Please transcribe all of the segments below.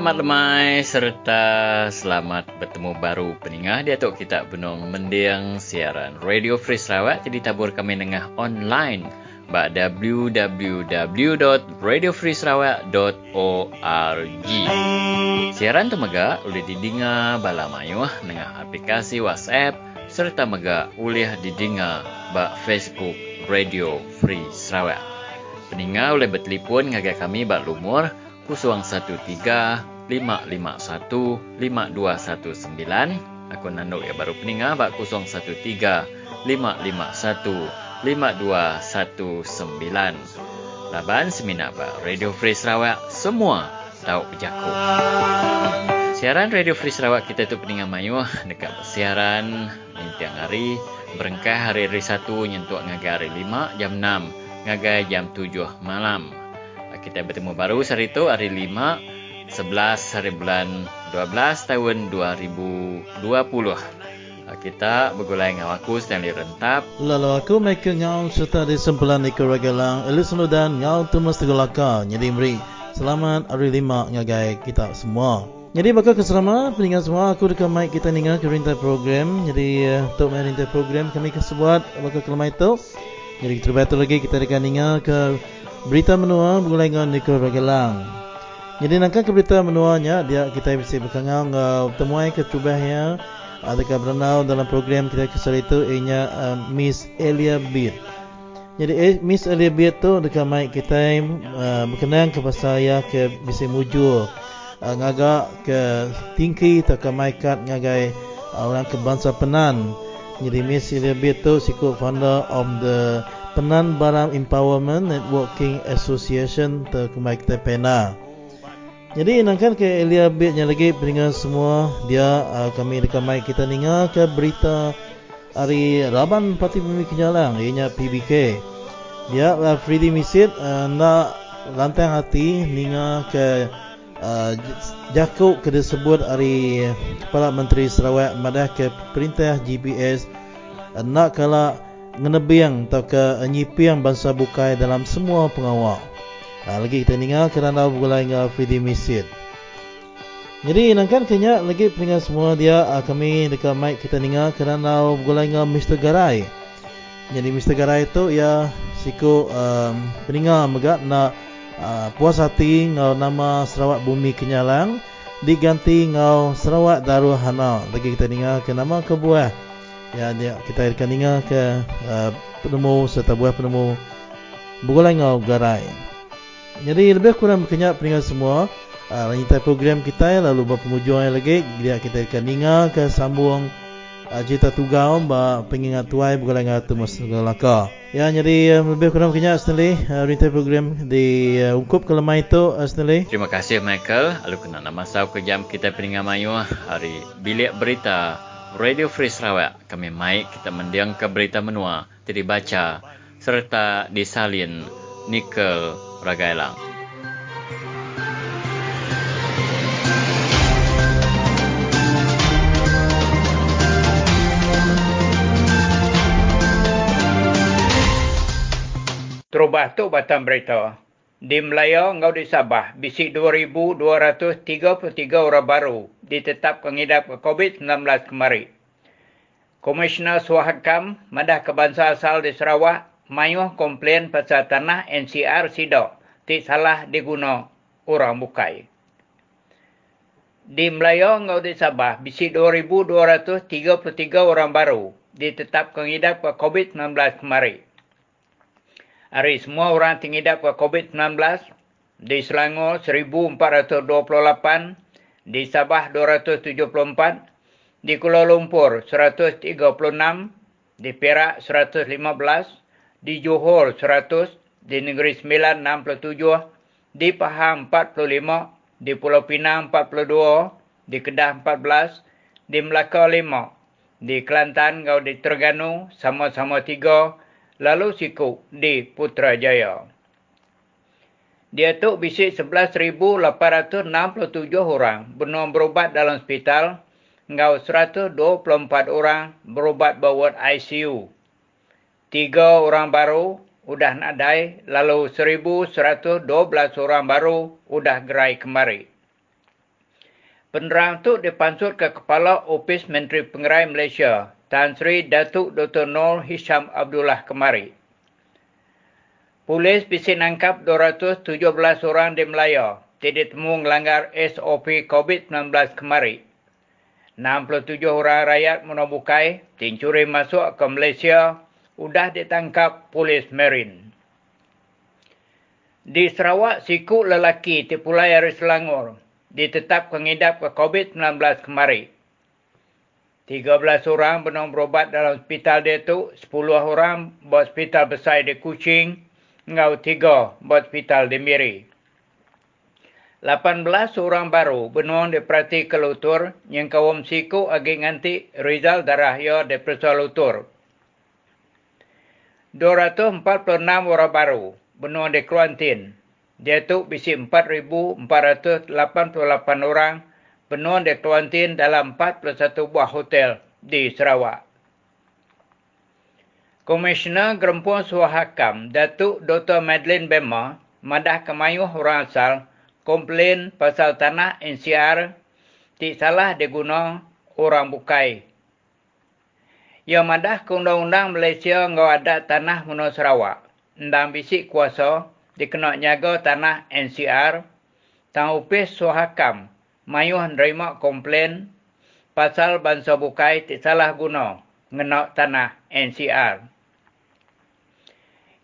Selamat lemai serta selamat bertemu baru peningah di atuk kita benong mendiang siaran Radio Free Sarawak jadi tabur kami tengah online ba www.radiofreesarawak.org Siaran tu mega boleh didengar bala mayuh dengan aplikasi WhatsApp serta mega boleh didengar ba Facebook Radio Free Sarawak. Peningat boleh bertelefon dengan kami ba lumur 013 551 5219 aku nanduk ya baru peningat ba 013 551 5219 Laban semina ba Radio Free Sarawak semua tahu pejaku. Siaran Radio Free Sarawak kita tu peningat mayuh dekat siaran tiang hari berengkah hari-hari satu nyentuk ngagai hari lima jam enam ngagai jam tujuh malam. Kita bertemu baru hari itu hari 5 11 hari bulan 12 tahun 2020 kita bergulai dengan aku Stanley Rentap. Lalu aku mereka ngau serta di sempulan di keragalang elis dan ngau tumas tegolaka jadi beri selamat hari 5 ngagai kita semua. Jadi bakal keselama peninggal semua aku dekat mic kita ningal ke rintai program. Jadi uh, untuk rintai program kami kesebuat bakal kelemah itu. Jadi kita betul lagi kita dekat ningal ke berita menua mulai dengan Nikol Ragelang. Jadi nak ke berita menuanya dia kita bisa berkenal dengan temuai kecubahnya adakah berenau dalam program kita kesal itu ianya uh, Miss Elia Beat. Jadi eh, Miss Elia Beat tu dekat mic kita uh, berkenal ke pasal ya ke bisa mujur uh, ngaga ke tingki tak ke kat ngagai uh, orang ke bangsa penan. Jadi Miss Elia Beat tu sikut founder of the Penan Barang Empowerment Networking Association terkemai kita pena. Jadi inangkan ke Elia yang lagi peringat semua dia uh, kami dekat mic kita dengar ke berita hari Raban Parti Bumi Kenyalang ianya PBK. Dia uh, Fridi Misit uh, nak lantai hati dengar ke uh, jakuk ke disebut hari Kepala Menteri Sarawak madah ke perintah GPS uh, nak kalau ngenebiang atau ke nyipiang bangsa bukai dalam semua pengawal. Ha, lagi kita dengar kerana bergulai dengan Fidi Misid. Jadi inangkan kenya lagi peningat semua dia uh, kami dekat mic kita dengar kerana bergulai dengan Mr. Garai. Jadi Mr. Garai itu ya siku um, peningat megak nak uh, puas hati ngau nama Sarawak Bumi Kenyalang diganti ngau Sarawak Darul Hanau. Lagi kita dengar ke nama kebuah Ya, dia, kita akan dengar ke uh, penemu serta buah penemu Bugolai Ngau Garai. Jadi lebih kurang berkenyak peningat semua uh, Lanjutan program kita lalu buat penghujung lagi dia kita akan dengar ke sambung uh, cerita tugau ba pengingat tuai Bugolai Ngau Tumus Laka. Ya, jadi uh, lebih kurang berkenyak Stanley uh, Lanjutan program di uh, ungkup ke lemah itu uh. Terima kasih Michael. Lalu kena nama sau ke jam kita peningat mayu hari bilik berita Radio Free Sarawak kami mai kita mendiang ke berita menua jadi baca serta disalin Nikel Ragailang. Terubah tu batang berita. Di Melayu, ngau di Sabah, bisik 2,233 orang baru ditetapkan ngidap COVID-19 kemari. Komisioner Suhakam, Madah Kebangsaan Asal di Sarawak, mayuh komplain pasal tanah NCR Sidok, ti salah diguna orang bukai. Di Melayu, ngau di Sabah, bisik 2,233 orang baru ditetapkan ngidap COVID-19 kemari. Hari semua orang tingidap ke COVID-19 di Selangor 1428, di Sabah 274, di Kuala Lumpur 136, di Perak 115, di Johor 100, di Negeri Sembilan 67, di Pahang 45, di Pulau Pinang 42, di Kedah 14, di Melaka 5, di Kelantan ngau di Terengganu sama-sama 3, lalu siku di Putrajaya. Dia tu bisik 11,867 orang benar berubat dalam hospital, ngau 124 orang berubat bawat ICU. Tiga orang baru udah nak dai, lalu 1,112 orang baru udah gerai kemari. Penerang itu dipansut ke Kepala Opis Menteri Pengerai Malaysia, Tan Sri Datuk Dr. Nur Hisham Abdullah Kemari. Polis bisa nangkap 217 orang di Melaya tidak temu melanggar SOP COVID-19 kemari. 67 orang rakyat menabukai tincuri masuk ke Malaysia sudah ditangkap polis Marine. Di Sarawak, siku lelaki di Pulau Air Selangor ditetap pengidap ke COVID-19 kemari. 13 orang benang berobat dalam hospital dia tu, 10 orang buat hospital besar di Kuching, ngau tiga buat hospital di Miri. 18 orang baru benuang di perhati ke lutur yang kawam siku agi nganti Rizal darah ya di lutur. 246 orang baru benuang di kuantin. Dia tu bisi 4,488 orang benuang di kuantin dalam 41 buah hotel di Sarawak. Komisioner Gerempuan Suahakam, Datuk Dr. Madeline Bema, madah kemayuh orang asal, komplain pasal tanah NCR tidak salah diguna orang bukai. Ia madah ke undang-undang Malaysia ngau ada tanah Muno Sarawak. Ndang bisik kuasa dikena nyaga tanah NCR, tang upis suahakam, mayuh nerima komplain pasal bangsa bukai tidak salah guna ngenak tanah NCR.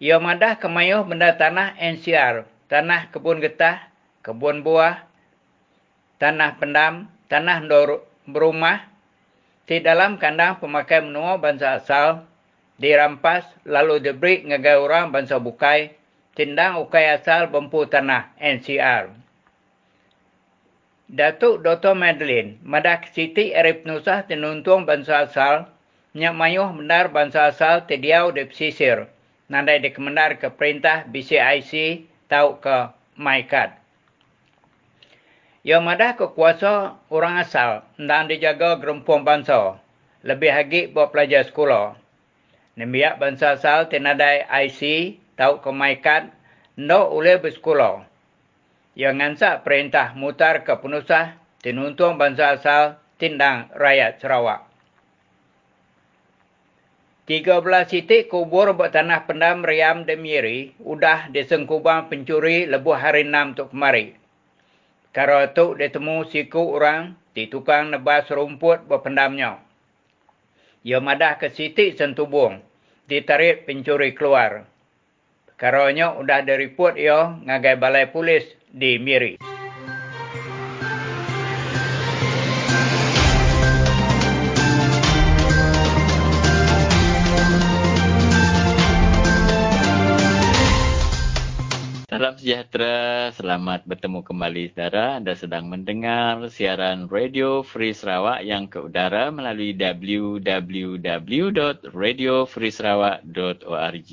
Ia madah kemayuh benda tanah NCR, tanah kebun getah, kebun buah, tanah pendam, tanah berumah, di dalam kandang pemakai menua bangsa asal, dirampas lalu diberi ngagai orang bangsa bukai, tindang ukai asal bempu tanah NCR. Datuk Dr. Madeline, madah Siti Arif Nusah tenuntung bangsa asal, nyak mayuh benar bangsa asal tediau di pesisir nandai dikemendar ke perintah BCIC tau ke MyCard. Yang madah ke kuasa orang asal dan dijaga gerempung bangsa. Lebih lagi buat pelajar sekolah. Nembiak bangsa asal tenadai IC tau ke MyCard no boleh bersekolah. Yang ngansak perintah mutar ke penusah tenuntung bangsa asal tindang rakyat Sarawak. 13 titik kubur buat tanah pendam Riam dan Miri udah disengkubang pencuri lebuh hari 6 untuk kemari. Kalau itu ditemu siku orang di tukang nebas rumput buat pendamnya. Ia madah ke sitik sentubung ditarik pencuri keluar. Karonya udah direport ia ngagai balai polis di Miri. Sejahtera, selamat bertemu kembali saudara. Anda sedang mendengar siaran Radio Free Sarawak yang ke udara melalui www.radiofreesarawak.org.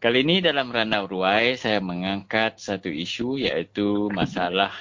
Kali ini dalam Ranau Ruai saya mengangkat satu isu iaitu masalah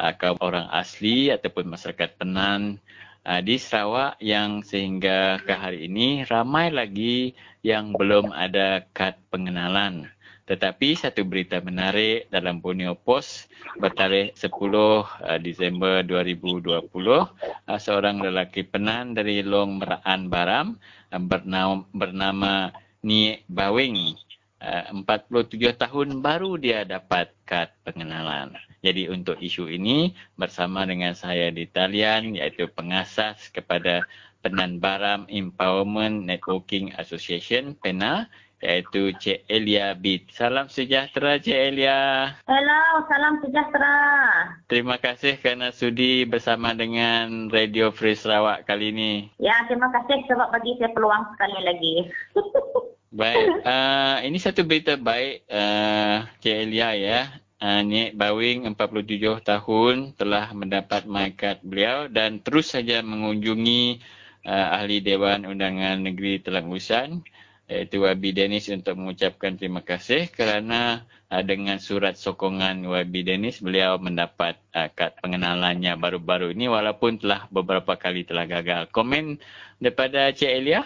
uh, kaum orang asli ataupun masyarakat penan uh, di Sarawak yang sehingga ke hari ini ramai lagi yang belum ada kad pengenalan. Tetapi satu berita menarik dalam Borneo Post bertarikh 10 uh, Disember 2020, uh, seorang lelaki penan dari Long Meraan Baram uh, bernama, bernama Ni Bawing. Uh, 47 tahun baru dia dapat kad pengenalan. Jadi untuk isu ini bersama dengan saya di talian iaitu pengasas kepada Penan Baram Empowerment Networking Association, PENA, iaitu Cik Elia Bit. Salam sejahtera Cik Elia. Hello, salam sejahtera. Terima kasih kerana sudi bersama dengan Radio Free Sarawak kali ini. Ya, terima kasih sebab bagi saya peluang sekali lagi. baik, uh, ini satu berita baik uh, Cik Elia ya. Uh, Nik Bawing 47 tahun telah mendapat mycard beliau dan terus saja mengunjungi uh, ahli Dewan Undangan Negeri Telang Usan iaitu Wabi Dennis untuk mengucapkan terima kasih kerana uh, dengan surat sokongan Wabi Dennis beliau mendapat uh, kad pengenalannya baru-baru ini walaupun telah beberapa kali telah gagal. Komen daripada Cik Elia?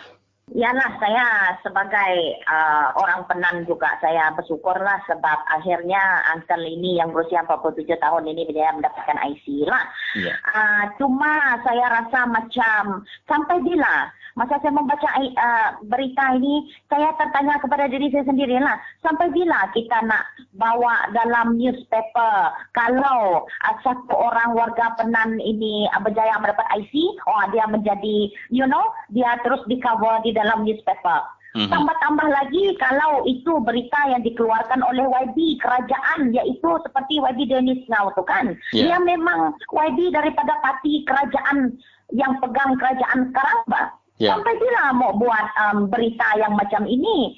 Yalah, saya sebagai uh, orang penan juga saya bersyukurlah sebab akhirnya uncle ini yang berusia 47 tahun ini dia mendapatkan IC lah. Yeah. Uh, cuma saya rasa macam sampai bila masa saya membaca uh, berita ini, saya tertanya kepada diri saya sendiri lah, sampai bila kita nak bawa dalam newspaper kalau uh, satu orang warga penan ini uh, berjaya mendapat IC, oh dia menjadi, you know, dia terus di cover di dalam newspaper. Mm-hmm. Tambah-tambah lagi kalau itu berita yang dikeluarkan oleh YB kerajaan iaitu seperti YB Dennis Now tu kan. Yeah. Dia memang YB daripada parti kerajaan yang pegang kerajaan sekarang. Bah. Yeah. Sampai bila mau buat um, berita yang macam ini?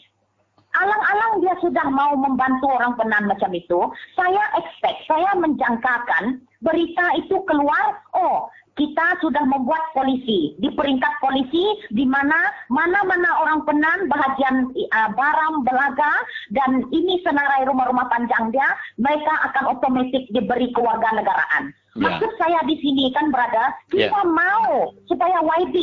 Alang-alang dia sudah mau membantu orang penan macam itu. Saya expect, saya menjangkakan berita itu keluar, oh kita sudah membuat polisi di peringkat polisi di mana mana-mana orang penan bahagian uh, barang belaga dan ini senarai rumah-rumah panjang dia mereka akan otomatis diberi kewarganegaraan. Yeah. Maksud saya di sini kan berada, kita yeah. mau supaya YB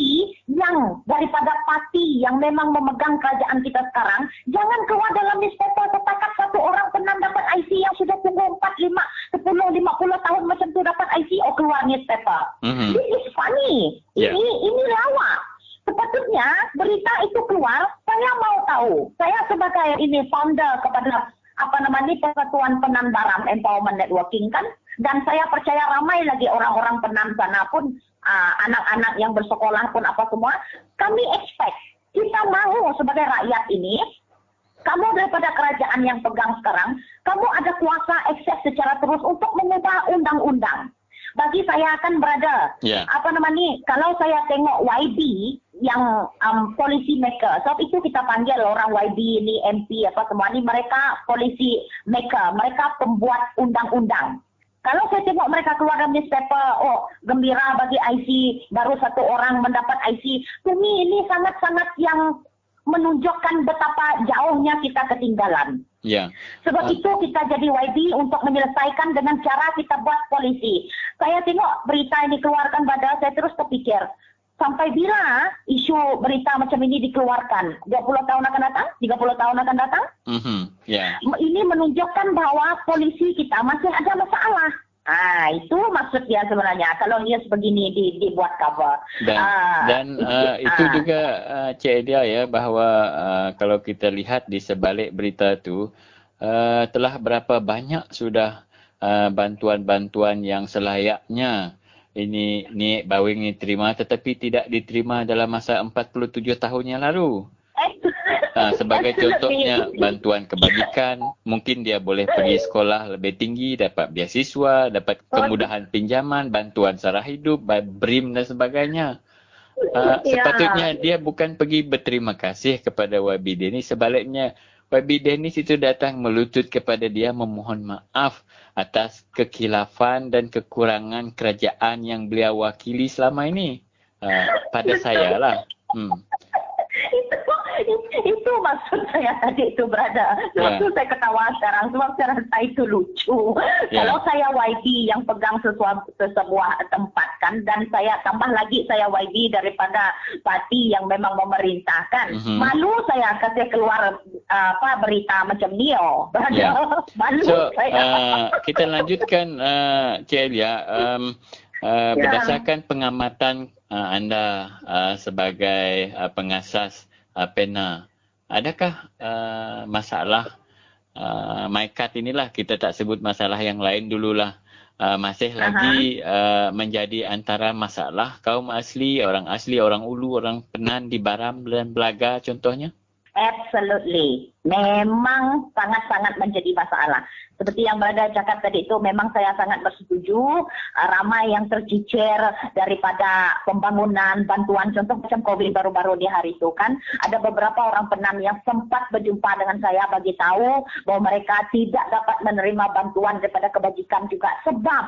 yang daripada parti yang memang memegang kerajaan kita sekarang, jangan keluar dalam newspaper setakat satu orang pernah dapat IC yang sudah tunggu 4, 5, 10, 50 tahun macam tu dapat IC, oh keluar newspaper. Mm-hmm. This is funny. Yeah. Ini, ini lawak. Sepatutnya berita itu keluar, saya mau tahu. Saya sebagai ini founder kepada apa namanya Persatuan Penan Barang Empowerment Networking kan, dan saya percaya ramai lagi orang-orang penam sana pun uh, anak-anak yang bersekolah pun apa semua kami expect kita mahu sebagai rakyat ini kamu daripada kerajaan yang pegang sekarang kamu ada kuasa akses secara terus untuk mengubah undang-undang bagi saya akan berada yeah. apa nama ni kalau saya tengok YB yang um, policy maker sebab itu kita panggil orang YB ni MP apa semua ni mereka policy maker mereka pembuat undang-undang kalau saya tengok mereka keluar dalam newspaper, oh gembira bagi IC, baru satu orang mendapat IC. Kami ini sangat-sangat yang menunjukkan betapa jauhnya kita ketinggalan. Ya. Sebab uh. itu kita jadi YB untuk menyelesaikan dengan cara kita buat polisi. Saya tengok berita ini keluarkan pada saya terus terfikir, sampai bila isu berita macam ini dikeluarkan? 20 tahun akan datang? 30 tahun akan datang? Mm-hmm. Yeah. Ini menunjukkan bahawa polisi kita masih ada masalah. Ah, itu maksud dia sebenarnya. Kalau dia sebegini di, dibuat cover. Dan, ah, dan uh, itu ah. juga uh, Cik Edia ya bahawa uh, kalau kita lihat di sebalik berita itu uh, telah berapa banyak sudah uh, bantuan-bantuan yang selayaknya ini ni Boeing ini terima tetapi tidak diterima dalam masa 47 tahun yang lalu. Ha, sebagai contohnya bantuan kebajikan, mungkin dia boleh pergi sekolah lebih tinggi, dapat beasiswa, dapat kemudahan pinjaman, bantuan sara hidup, BRIM dan sebagainya. Ha, sepatutnya dia bukan pergi berterima kasih kepada YB Dennis, sebaliknya YB Dennis itu datang melutut kepada dia memohon maaf atas kekilafan dan kekurangan kerajaan yang beliau wakili selama ini. Uh, pada saya lah. Hmm. Itu maksud saya tadi itu berada. Sebab yeah. saya ketawa sekarang. Sebab saya rasa itu lucu. Yeah. Kalau saya YB yang pegang sesuatu, sesebuah tempat kan. Dan saya tambah lagi saya YB daripada parti yang memang memerintahkan. Mm-hmm. Malu saya kasih keluar uh, apa berita macam ni. Oh. Yeah. Malu so, saya. Uh, kita lanjutkan uh, Cik Elia. Um, Uh, ya. berdasarkan pengamatan uh, anda uh, sebagai uh, pengasas uh, pena. Adakah uh, masalah uh, my card inilah kita tak sebut masalah yang lain dululah. Uh, masih lagi uh, menjadi antara masalah kaum asli, orang asli, orang ulu, orang penan di Baram dan Belaga contohnya? Absolutely. Memang sangat-sangat menjadi masalah. Seperti yang berada cakap tadi itu, memang saya sangat bersetuju. Uh, ramai yang tercicir daripada pembangunan, bantuan. Contoh macam COVID baru-baru di hari itu kan. Ada beberapa orang penam yang sempat berjumpa dengan saya bagi tahu bahawa mereka tidak dapat menerima bantuan daripada kebajikan juga. Sebab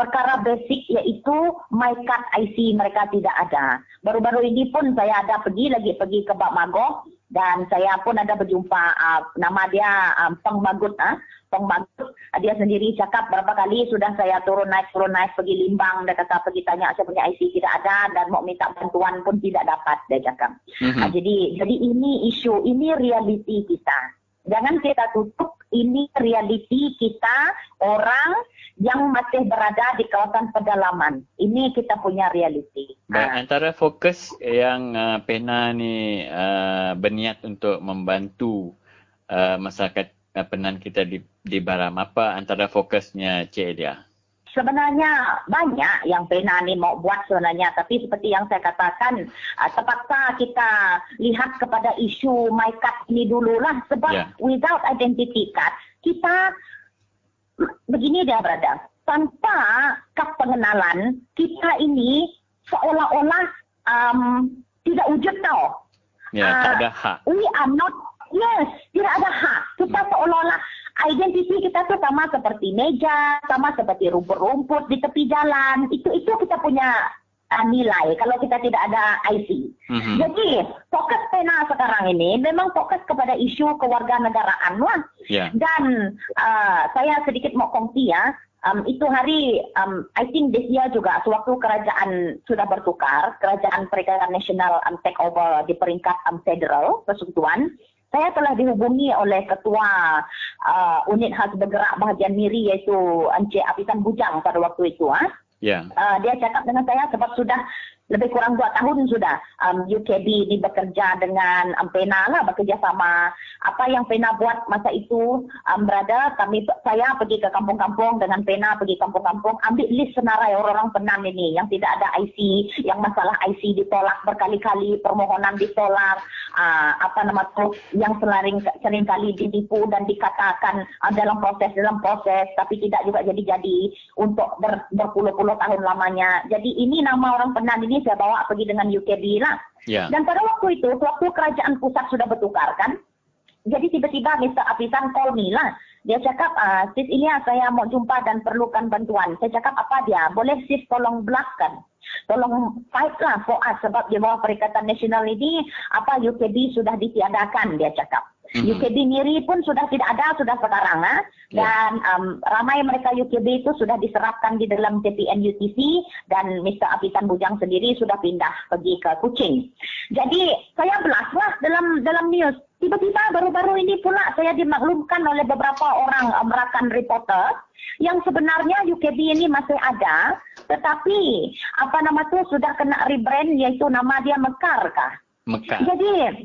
perkara basic iaitu my card IC mereka tidak ada. Baru-baru ini pun saya ada pergi lagi pergi ke Bak Magoh dan saya pun ada berjumpa uh, nama dia um, Peng Magut uh, Peng uh, dia sendiri cakap berapa kali sudah saya turun naik turun naik pergi limbang. Dia kata pergi tanya saya punya IC tidak ada dan mau minta bantuan pun tidak dapat dia cakap. Mm-hmm. uh, jadi jadi ini isu ini realiti kita. Jangan kita tutup ini realiti kita orang yang masih berada di kawasan pedalaman. Ini kita punya realiti. Baik, ha. antara fokus yang uh, Pena ni uh, berniat untuk membantu uh, masyarakat uh, penan kita di, di Baram, apa antara fokusnya Cik Elia? Sebenarnya banyak yang Pena ni mau buat sebenarnya. Tapi seperti yang saya katakan, uh, terpaksa kita lihat kepada isu MyCard ini dululah. Sebab yeah. without identity card, kita begini dia berada. Tanpa kad pengenalan, kita ini seolah-olah um, tidak wujud tau. Ya, uh, tak ada hak. We are not, yes, tidak ada hak. Kita hmm. seolah-olah identiti kita tu sama seperti meja, sama seperti rumput-rumput di tepi jalan. Itu itu kita punya uh, nilai kalau kita tidak ada IC. Mm-hmm. Jadi fokus pena sekarang ini memang fokus kepada isu kewarganegaraan lah. Yeah. Dan uh, saya sedikit mau kongsi ya. Um, itu hari, um, I think this year juga sewaktu kerajaan sudah bertukar, kerajaan Perikatan Nasional um, take over di peringkat um, federal, persekutuan, saya telah dihubungi oleh ketua uh, unit khas bergerak bahagian miri iaitu Encik Apisan Bujang pada waktu itu. Ha? Yeah. Uh, dia cakap dengan saya sebab sudah lebih kurang dua tahun sudah um, UKB ini bekerja dengan um, Pena lah bekerja sama. Apa yang Pena buat masa itu um, berada kami saya pergi ke kampung-kampung dengan Pena pergi kampung-kampung ambil list senarai orang-orang penam ini. Yang tidak ada IC yang masalah IC ditolak berkali-kali permohonan ditolak uh, apa nama tu yang sering sering kali ditipu dan dikatakan uh, dalam proses dalam proses tapi tidak juga jadi-jadi untuk ber, berpuluh-puluh tahun lamanya. Jadi ini nama orang penam ini ini saya bawa pergi dengan UKB lah. Yeah. Dan pada waktu itu, waktu kerajaan pusat sudah bertukar kan, jadi tiba-tiba Mr. Apisan call me lah. Dia cakap, ah, sis ini saya mau jumpa dan perlukan bantuan. Saya cakap apa dia? Boleh sis tolong belakkan. Tolong fight lah for us sebab di bawah Perikatan Nasional ini apa UKB sudah ditiadakan dia cakap. Mm-hmm. UKB Miri pun sudah tidak ada sudah sekarang. Ya. dan yeah. um, ramai mereka UKB itu sudah diserapkan di dalam TPN UTC dan Mr. Apitan Bujang sendiri sudah pindah pergi ke Kuching. Jadi saya belaslah dalam dalam news. Tiba-tiba baru-baru ini pula saya dimaklumkan oleh beberapa orang um, rakan reporter yang sebenarnya UKB ini masih ada tetapi apa nama tu sudah kena rebrand iaitu nama dia Mekar kah? Mekar. Jadi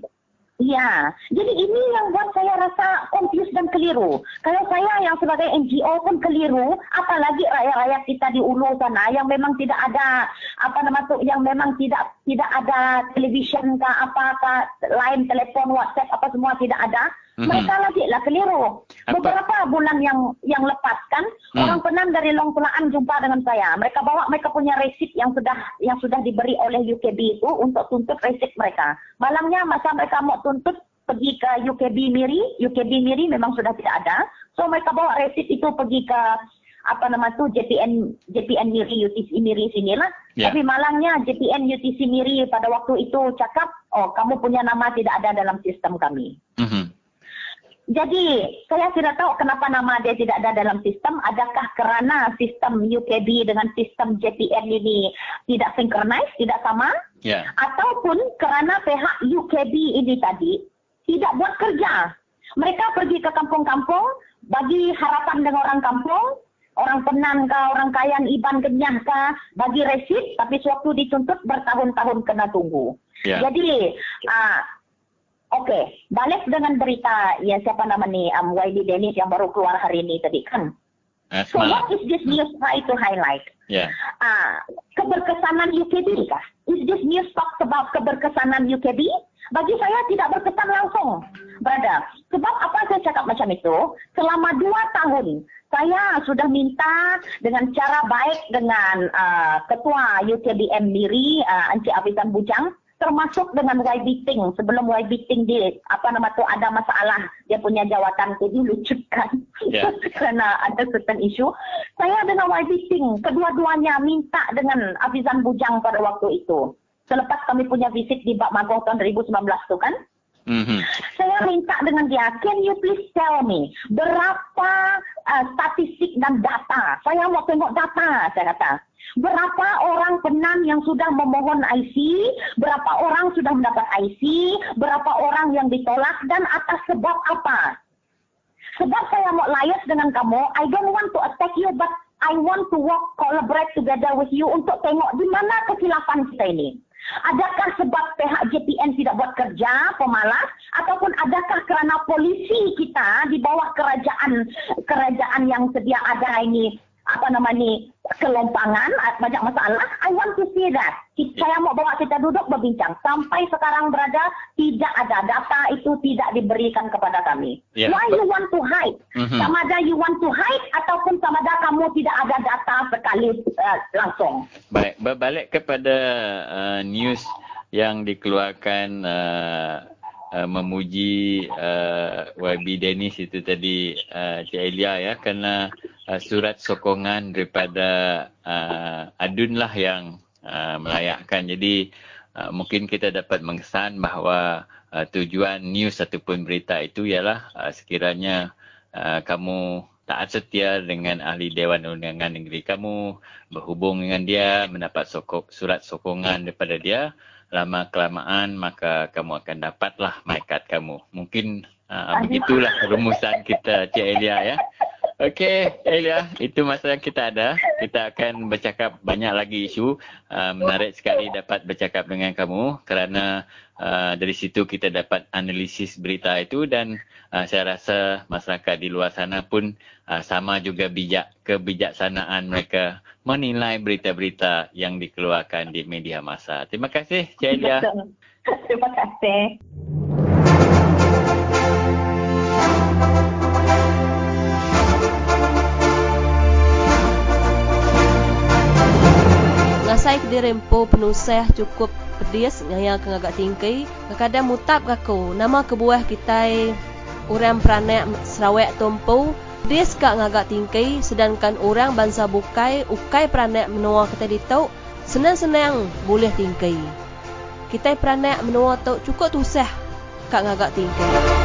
Ya, jadi ini yang buat saya rasa confused dan keliru. Kalau saya yang sebagai NGO pun keliru, apalagi rakyat-rakyat kita di Ulu sana yang memang tidak ada apa nama tu, yang memang tidak tidak ada televisyen ke apa ke lain telefon WhatsApp apa semua tidak ada. Mm-hmm. Mereka lagi lah keliru. Apa? Beberapa bulan yang yang lepas kan, mm. orang penam dari Long Pulaan jumpa dengan saya. Mereka bawa mereka punya resit yang sudah yang sudah diberi oleh UKB itu untuk tuntut resit mereka. Malangnya masa mereka mau tuntut pergi ke UKB Miri, UKB Miri memang sudah tidak ada. So mereka bawa resit itu pergi ke apa nama tu JPN JPN Miri UTC Miri sinilah. Yeah. Tapi malangnya JPN UTC Miri pada waktu itu cakap, oh kamu punya nama tidak ada dalam sistem kami. Mm-hmm. Jadi saya tidak tahu kenapa nama dia tidak ada dalam sistem. Adakah kerana sistem UKB dengan sistem JPN ini tidak synchronize, tidak sama? Yeah. Ataupun kerana pihak UKB ini tadi tidak buat kerja. Mereka pergi ke kampung-kampung, bagi harapan dengan orang kampung, orang penan ke, orang kayan iban kenyah ke, bagi resit, tapi sewaktu dituntut bertahun-tahun kena tunggu. Yeah. Jadi, uh, Okey, balik dengan berita ya siapa nama ni um, YB Dennis yang baru keluar hari ini tadi kan. Uh, so what is this news try to highlight? Yeah. Uh, keberkesanan UKB kah? Is this news talk about keberkesanan UKB? Bagi saya tidak berkesan langsung, berada. Sebab apa saya cakap macam itu? Selama dua tahun saya sudah minta dengan cara baik dengan uh, ketua UKBM Miri, uh, Encik Abisan Bujang, termasuk dengan YB Ting sebelum YB Ting dia apa nama tu ada masalah dia punya jawatan tu dilucutkan yeah. kerana ada certain isu saya dengan YB Ting kedua-duanya minta dengan Afizan Bujang pada waktu itu. Selepas kami punya visit di Bak Magong tahun 2019 tu kan Mm-hmm. Saya minta dengan dia, can you please tell me berapa uh, statistik dan data? Saya mau tengok data, saya kata. Berapa orang penan yang sudah memohon IC, berapa orang sudah mendapat IC, berapa orang yang ditolak dan atas sebab apa? Sebab saya mau layas dengan kamu, I don't want to attack you but I want to work collaborate together with you untuk tengok di mana kesilapan kita ini. Adakah sebab pihak JPN tidak buat kerja, pemalas, ataupun adakah kerana polisi kita di bawah kerajaan kerajaan yang sedia ada ini apa nama ni kelompangan banyak masalah? I want to see that saya mau bawa kita duduk berbincang sampai sekarang berada tidak ada data itu tidak diberikan kepada kami yeah. why you want to hide mm-hmm. sama ada you want to hide ataupun sama ada kamu tidak ada data sekali uh, langsung baik berbalik kepada uh, news yang dikeluarkan uh, uh, memuji uh, YB Dennis itu tadi uh, Cik Elia ya kerana uh, surat sokongan daripada uh, Adun lah yang uh, melayakkan. Jadi uh, mungkin kita dapat mengesan bahawa uh, tujuan news ataupun berita itu ialah uh, sekiranya uh, kamu taat setia dengan ahli Dewan Undangan Negeri kamu, berhubung dengan dia, mendapat sokok, surat sokongan daripada dia, lama kelamaan maka kamu akan dapatlah maikat kamu. Mungkin uh, begitulah rumusan kita Cik Elia ya. Okey, Elia, itu masa yang kita ada. Kita akan bercakap banyak lagi isu. Uh, menarik sekali dapat bercakap dengan kamu kerana uh, dari situ kita dapat analisis berita itu dan uh, saya rasa masyarakat di luar sana pun uh, sama juga bijak kebijaksanaan mereka menilai berita-berita yang dikeluarkan di media masa. Terima kasih, Cik Elia. Terima kasih. Dirempo penusah cukup pedis ngaya ke ngagak tingkai. Kadang mutap kaku nama kebuah kita orang peranak Sarawak Tompo Pedis kak ngagak tingkai sedangkan orang bangsa bukai ukai peranak menua kita ditau senang-senang boleh tingkai. Kita peranak menua tau cukup tusah kak ngagak tingkai.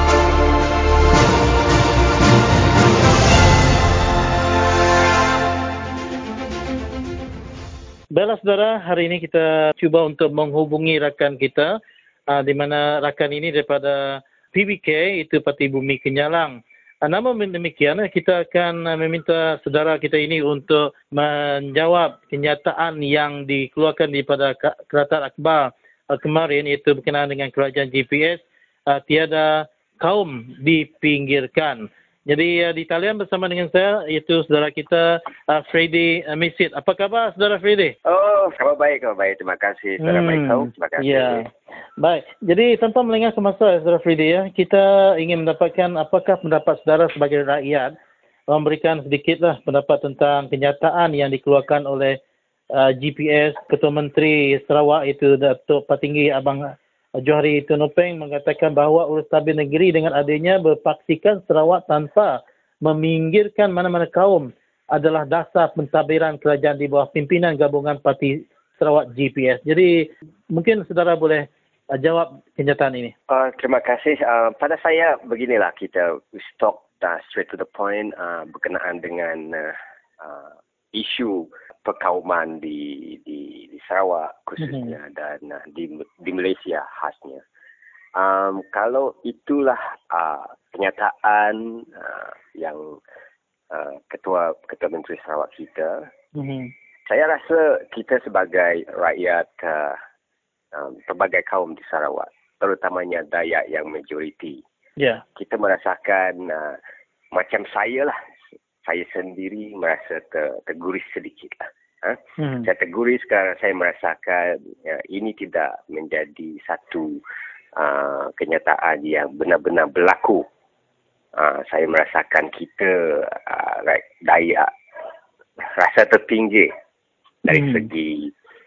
Baiklah saudara, hari ini kita cuba untuk menghubungi rakan kita uh, di mana rakan ini daripada PBK, itu Parti Bumi Kenyalang. Uh, namun demikian, kita akan meminta saudara kita ini untuk menjawab kenyataan yang dikeluarkan daripada Kerajaan Akbar uh, kemarin, iaitu berkenaan dengan kerajaan GPS, uh, tiada kaum dipinggirkan. Jadi uh, di talian bersama dengan saya iaitu saudara kita uh, Freddy uh, Misit. Apa khabar saudara Freddy? Oh, khabar baik, khabar baik. Terima kasih saudara hmm. Michael. Terima kasih. Ya. Baik. Jadi tanpa melengah ke masa saudara Freddy ya, kita ingin mendapatkan apakah pendapat saudara sebagai rakyat memberikan sedikitlah pendapat tentang kenyataan yang dikeluarkan oleh uh, GPS Ketua Menteri Sarawak itu Datuk Patinggi Abang Johari Tunupeng mengatakan bahawa urus tabir negeri dengan adanya berpaksikan Sarawak tanpa meminggirkan mana-mana kaum adalah dasar pentadbiran kerajaan di bawah pimpinan gabungan parti Sarawak GPS. Jadi mungkin saudara boleh uh, jawab kenyataan ini. Uh, terima kasih. Uh, pada saya beginilah kita stop uh, straight to the point uh, berkenaan dengan uh, uh, isu perkauman di di, di Sarawak khususnya mm-hmm. dan uh, di di Malaysia khasnya. Um, kalau itulah uh, kenyataan uh, yang uh, ketua ketua Menteri Sarawak kita, mm-hmm. saya rasa kita sebagai rakyat uh, um, pelbagai kaum di Sarawak, terutamanya Dayak yang majoriti, yeah. kita merasakan uh, macam saya lah saya sendiri merasa ter, terguris sedikit lah. Ha? Hmm. Saya terguris kerana saya merasakan ya, ini tidak menjadi satu uh, kenyataan yang benar-benar berlaku. Uh, saya merasakan kita uh, Dayak rasa terpinggir dari hmm. segi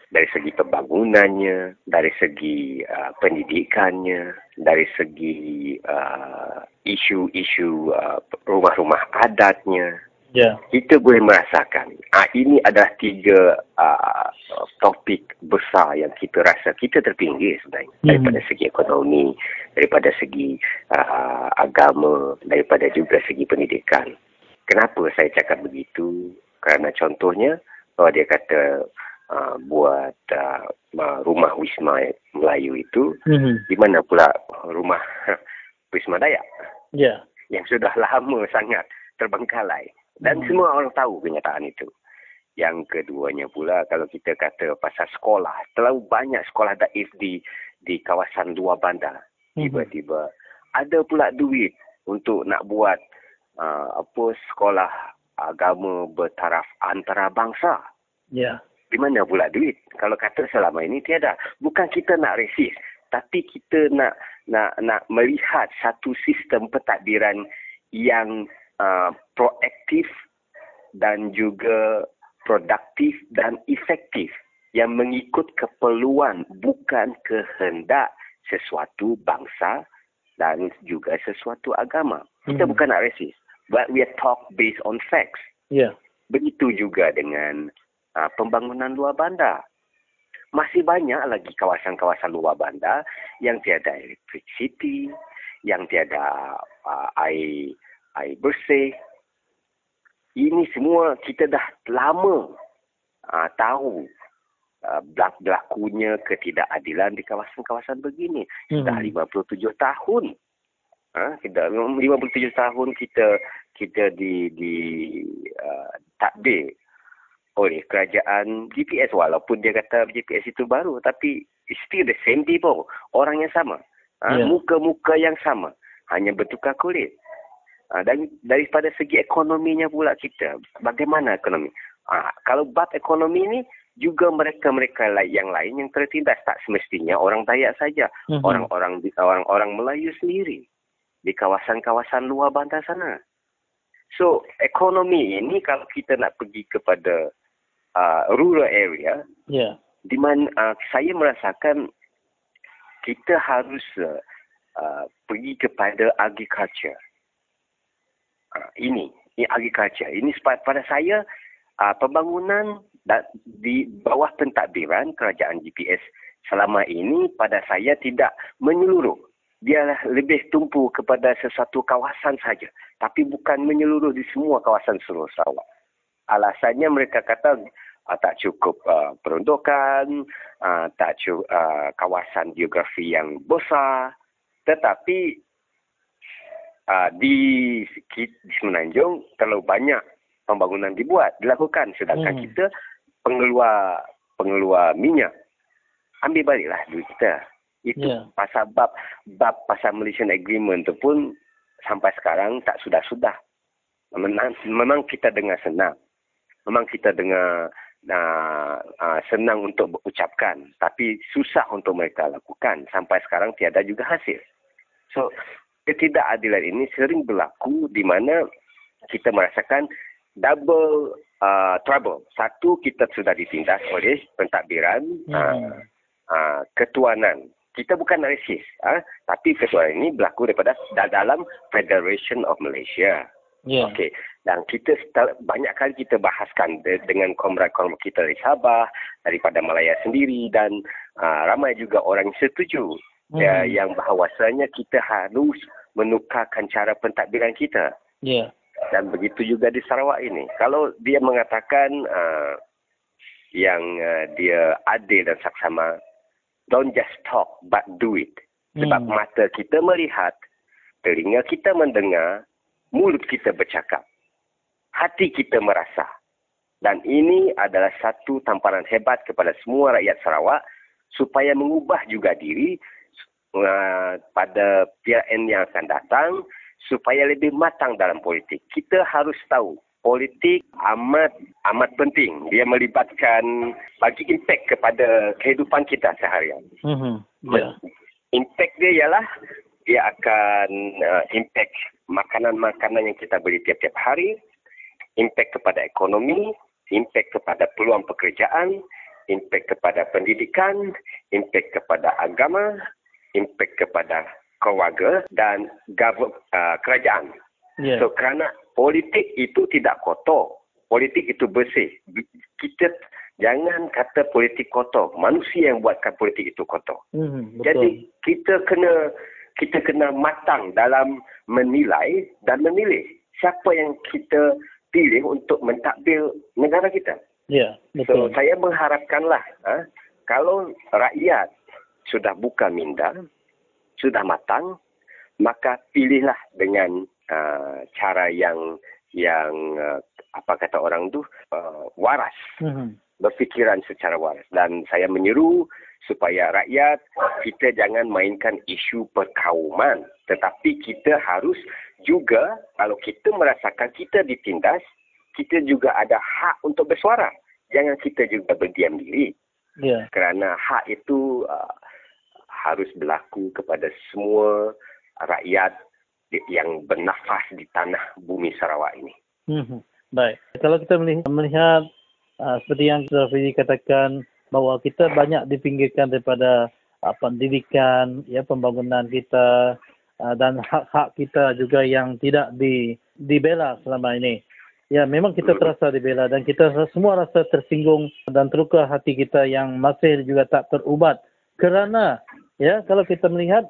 dari segi pembangunannya, dari segi uh, pendidikannya, dari segi uh, isu-isu uh, rumah-rumah adatnya, yeah. kita boleh merasakan. Ah, ini adalah tiga uh, topik besar yang kita rasa kita terpinggir sebenarnya. Hmm. Daripada segi ekonomi, daripada segi uh, agama, daripada juga segi pendidikan. Kenapa saya cakap begitu? Kerana contohnya, kalau dia kata uh, buat uh, rumah Wisma Melayu itu, hmm. di mana pula rumah Wisma Dayak? Ya. Yeah. Yang sudah lama sangat terbengkalai. Dan hmm. semua orang tahu kenyataan itu. Yang keduanya pula kalau kita kata pasal sekolah, terlalu banyak sekolah daif di di kawasan luar bandar. Hmm. Tiba-tiba ada pula duit untuk nak buat uh, apa sekolah agama bertaraf antarabangsa. Ya. Yeah. Di mana pula duit? Kalau kata selama ini tiada. Bukan kita nak resis, tapi kita nak nak nak melihat satu sistem pentadbiran yang uh, proaktif dan juga produktif dan efektif yang mengikut keperluan bukan kehendak sesuatu bangsa dan juga sesuatu agama. Kita hmm. bukan nak resis. But we are talk based on facts. Yeah. Begitu juga dengan uh, pembangunan luar bandar. Masih banyak lagi kawasan-kawasan luar bandar yang tiada electricity, yang tiada uh, air air bersih. Ini semua kita dah lama uh, tahu uh, berlakunya ketidakadilan di kawasan-kawasan begini. Hmm. Dah 57 tahun. Ha, kita 57 tahun kita kita di di uh, takbir oleh kerajaan GPS walaupun dia kata GPS itu baru tapi still the same people orang yang sama ha, yeah. muka-muka yang sama hanya bertukar kulit Ha, dan daripada segi ekonominya pula kita, bagaimana ekonomi? Ha, kalau bab ekonomi ni, juga mereka-mereka yang lain yang tertindas. Tak semestinya orang Dayak saja. Mm-hmm. Orang-orang orang-orang Melayu sendiri. Di kawasan-kawasan luar bandar sana. So, ekonomi ini kalau kita nak pergi kepada uh, rural area, yeah. di mana uh, saya merasakan kita harus uh, uh, pergi kepada agriculture. Ah, ini ini agriculture ini pada saya uh, pembangunan di bawah pentadbiran kerajaan GPS selama ini pada saya tidak menyeluruh. Dia lebih tumpu kepada sesuatu kawasan saja tapi bukan menyeluruh di semua kawasan seluruh Sarawak. Alasannya mereka kata uh, tak cukup uh, peruntukan uh, tak cukup uh, kawasan geografi yang besar. Tetapi di, di Semenanjung terlalu banyak pembangunan dibuat dilakukan. Sedangkan hmm. kita pengeluar pengeluar minyak ambil baliklah duit kita. Itu yeah. pasal bab bab pasal Malaysian Agreement tu pun sampai sekarang tak sudah-sudah. Memang, memang kita dengar senang. Memang kita dengar uh, uh, senang untuk berucapkan. Tapi susah untuk mereka lakukan. Sampai sekarang tiada juga hasil. So ketidakadilan ini sering berlaku di mana kita merasakan double uh, trouble. Satu, kita sudah ditindas oleh pentadbiran hmm. uh, uh, ketuanan. Kita bukan resis, uh, tapi ketuanan ini berlaku daripada dalam Federation of Malaysia. Yeah. Okay. Dan kita banyak kali kita bahaskan de, dengan komrad-komrad kita dari Sabah, daripada Malaya sendiri dan uh, ramai juga orang setuju hmm. ya, yang bahawasanya kita harus menukarkan cara pentadbiran kita. Ya. Yeah. Dan begitu juga di Sarawak ini. Kalau dia mengatakan uh, yang uh, dia adil dan saksama, don't just talk but do it. Sebab hmm. mata kita melihat, telinga kita mendengar, mulut kita bercakap. Hati kita merasa. Dan ini adalah satu tamparan hebat kepada semua rakyat Sarawak supaya mengubah juga diri uh, pada PRN yang akan datang supaya lebih matang dalam politik. Kita harus tahu politik amat amat penting. Dia melibatkan bagi impact kepada kehidupan kita seharian. Mm-hmm. Yeah. Impact dia ialah dia akan uh, impact makanan-makanan yang kita beli tiap-tiap hari, impact kepada ekonomi, impact kepada peluang pekerjaan, impact kepada pendidikan, impact kepada agama, impact kepada keluarga dan uh, kerajaan. Yeah. So kerana politik itu tidak kotor. Politik itu bersih. Kita jangan kata politik kotor. Manusia yang buatkan politik itu kotor. Hmm, Jadi kita kena kita kena matang dalam menilai dan memilih siapa yang kita pilih untuk mentadbir negara kita. Ya, betul. So, saya mengharapkanlah ha, kalau rakyat sudah buka minda, sudah matang, maka pilihlah dengan uh, cara yang yang uh, apa kata orang tu uh, waras. Mm-hmm. Berfikiran secara waras dan saya menyeru supaya rakyat kita jangan mainkan isu perkauman tetapi kita harus juga kalau kita merasakan kita ditindas kita juga ada hak untuk bersuara jangan kita juga berdiam diri yeah. kerana hak itu uh, harus berlaku kepada semua rakyat yang bernafas di tanah bumi Sarawak ini. Hmm, baik. Kalau kita melihat, uh, seperti yang Fidi katakan bahawa kita banyak dipinggirkan daripada uh, pendidikan, ya pembangunan kita uh, dan hak-hak kita juga yang tidak di, dibela selama ini. Ya, memang kita terasa dibela dan kita semua rasa tersinggung dan terluka hati kita yang masih juga tak terubat. Kerana, ya, kalau kita melihat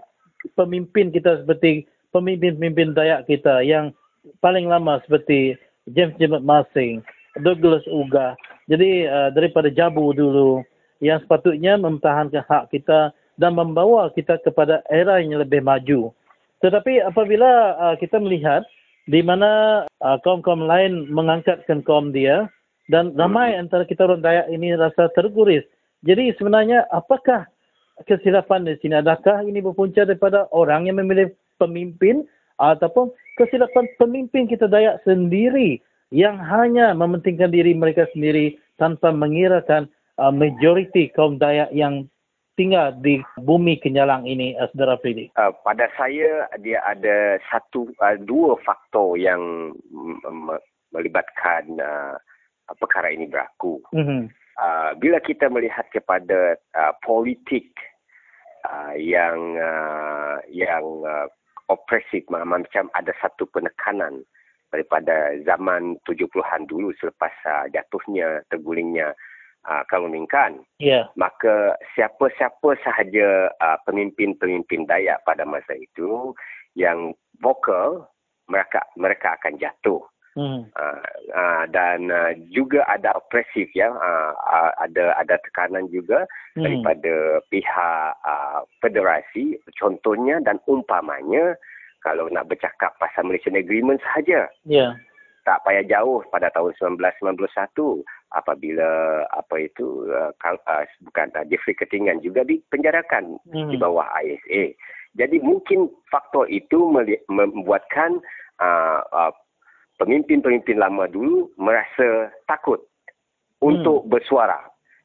pemimpin kita seperti pemimpin-pemimpin Dayak kita yang paling lama seperti James Jemet Masing, Douglas Uga. Jadi uh, daripada Jabu dulu yang sepatutnya mempertahankan hak kita dan membawa kita kepada era yang lebih maju. Tetapi apabila uh, kita melihat di mana uh, kaum-kaum lain mengangkatkan kaum dia dan ramai antara kita orang Dayak ini rasa terguris. Jadi sebenarnya apakah kesilapan di sini? Adakah ini berpunca daripada orang yang memilih pemimpin ataupun kesilapan pemimpin kita Dayak sendiri yang hanya mementingkan diri mereka sendiri tanpa mengirakan uh, majoriti kaum Dayak yang tinggal di bumi kenyalang ini, uh, Saudara Fili? Uh, pada saya, dia ada satu, uh, dua faktor yang melibatkan uh, perkara ini berlaku. Mm-hmm. Uh, bila kita melihat kepada uh, politik uh, yang uh, yang uh, opresif macam ada satu penekanan daripada zaman 70-an dulu selepas uh, jatuhnya tergulingnya uh, Kaluningkan. Yeah. Maka siapa-siapa sahaja uh, pemimpin-pemimpin Dayak pada masa itu yang vokal mereka mereka akan jatuh. Hmm. Uh, uh, dan uh, juga ada opresif ya uh, uh, ada ada tekanan juga hmm. daripada pihak uh, federasi contohnya dan umpamanya kalau nak bercakap pasal Malaysian Agreement sahaja. Yeah. Tak payah jauh pada tahun 1991 apabila apa itu uh, uh, bukan uh, Jeffrey Ketinggan juga dipenjarakan hmm. di bawah ISA. Jadi mungkin faktor itu membuatkan uh, uh, pemimpin-pemimpin lama dulu merasa takut untuk hmm. bersuara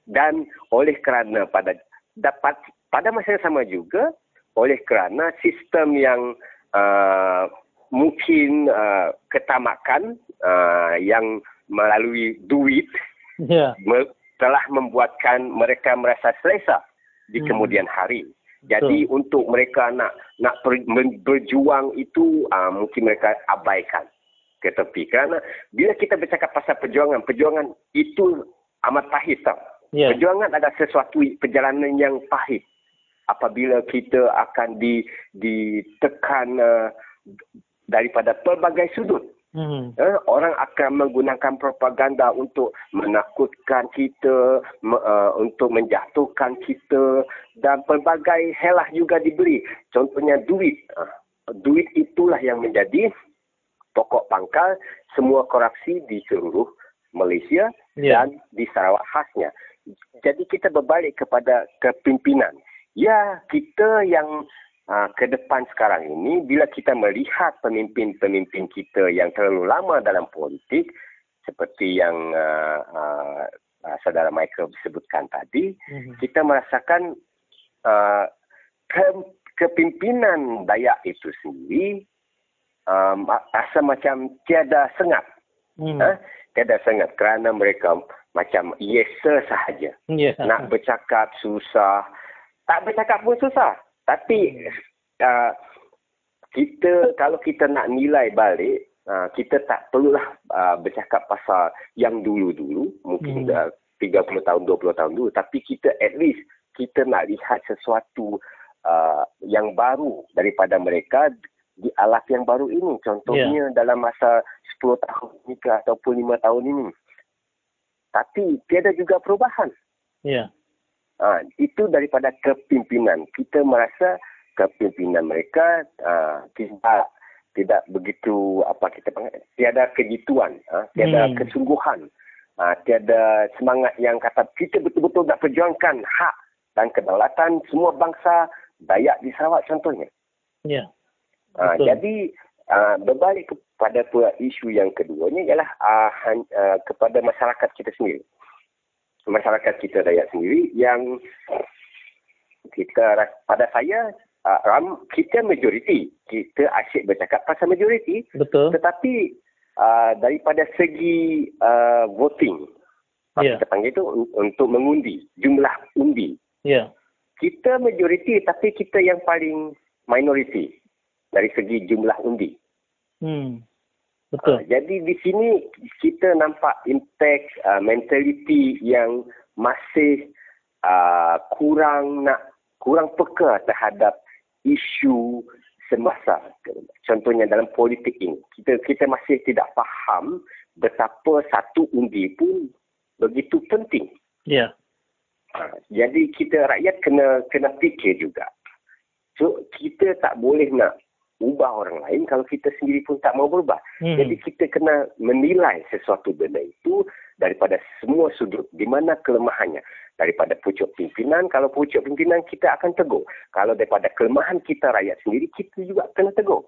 dan oleh kerana pada dapat pada masa yang sama juga oleh kerana sistem yang uh, mungkin uh, ketamakan uh, yang melalui duit yeah. me- telah membuatkan mereka merasa selesa di hmm. kemudian hari. Jadi so. untuk mereka nak nak berjuang itu uh, mungkin mereka abaikan ke tepi. Kerana bila kita bercakap pasal perjuangan, perjuangan itu amat pahit tau. Yeah. Perjuangan adalah sesuatu perjalanan yang pahit. Apabila kita akan di, ditekan uh, daripada pelbagai sudut. Hmm. Eh, orang akan menggunakan propaganda untuk menakutkan kita, me, uh, untuk menjatuhkan kita dan pelbagai helah juga diberi. Contohnya duit. Uh, duit itulah yang menjadi pokok pangkal semua korupsi di seluruh Malaysia yeah. dan di Sarawak khasnya. Jadi kita berbalik kepada kepimpinan. Ya, kita yang uh, ke depan sekarang ini, bila kita melihat pemimpin-pemimpin kita yang terlalu lama dalam politik, seperti yang uh, uh, saudara Michael sebutkan tadi, mm-hmm. kita merasakan uh, ke- kepimpinan Dayak itu sendiri um, rasa macam tiada sengat. Hmm. Ha? Tiada sengat kerana mereka macam yes sir sahaja. Yeah. Nak bercakap susah. Tak bercakap pun susah. Tapi uh, kita kalau kita nak nilai balik uh, kita tak perlulah uh, bercakap pasal yang dulu-dulu, mungkin hmm. uh, 30 tahun, 20 tahun dulu. Tapi kita at least, kita nak lihat sesuatu uh, yang baru daripada mereka di alat yang baru ini. Contohnya yeah. dalam masa 10 tahun ini ke ataupun 5 tahun ini. Tapi tiada juga perubahan. Ya. Yeah. Uh, itu daripada kepimpinan. Kita merasa kepimpinan mereka uh, tidak tidak begitu apa kita panggil tiada kejituan ha? tiada hmm. kesungguhan ha? tiada semangat yang kata kita betul-betul nak perjuangkan hak dan kedaulatan semua bangsa Dayak di Sarawak contohnya. Ya. Ha, jadi uh, berbalik kepada isu yang keduanya ialah uh, uh, kepada masyarakat kita sendiri. Masyarakat kita Dayak sendiri yang kita pada saya uh, ram kita majoriti kita asyik bercakap pasal majoriti betul tetapi uh, daripada segi uh, voting yeah. kita panggil itu untuk mengundi jumlah undi ya yeah. kita majoriti tapi kita yang paling minoriti dari segi jumlah undi hmm betul uh, jadi di sini kita nampak impact uh, mentality yang masih uh, kurang nak kurang peka terhadap isu semasa. Contohnya dalam politik ini, kita kita masih tidak faham betapa satu undi pun begitu penting. Ya. Ha, jadi kita rakyat kena kena fikir juga. So kita tak boleh nak ubah orang lain kalau kita sendiri pun tak mau berubah. Hmm. Jadi kita kena menilai sesuatu benda itu daripada semua sudut di mana kelemahannya daripada pucuk pimpinan. Kalau pucuk pimpinan, kita akan tegur. Kalau daripada kelemahan kita rakyat sendiri, kita juga kena tegur.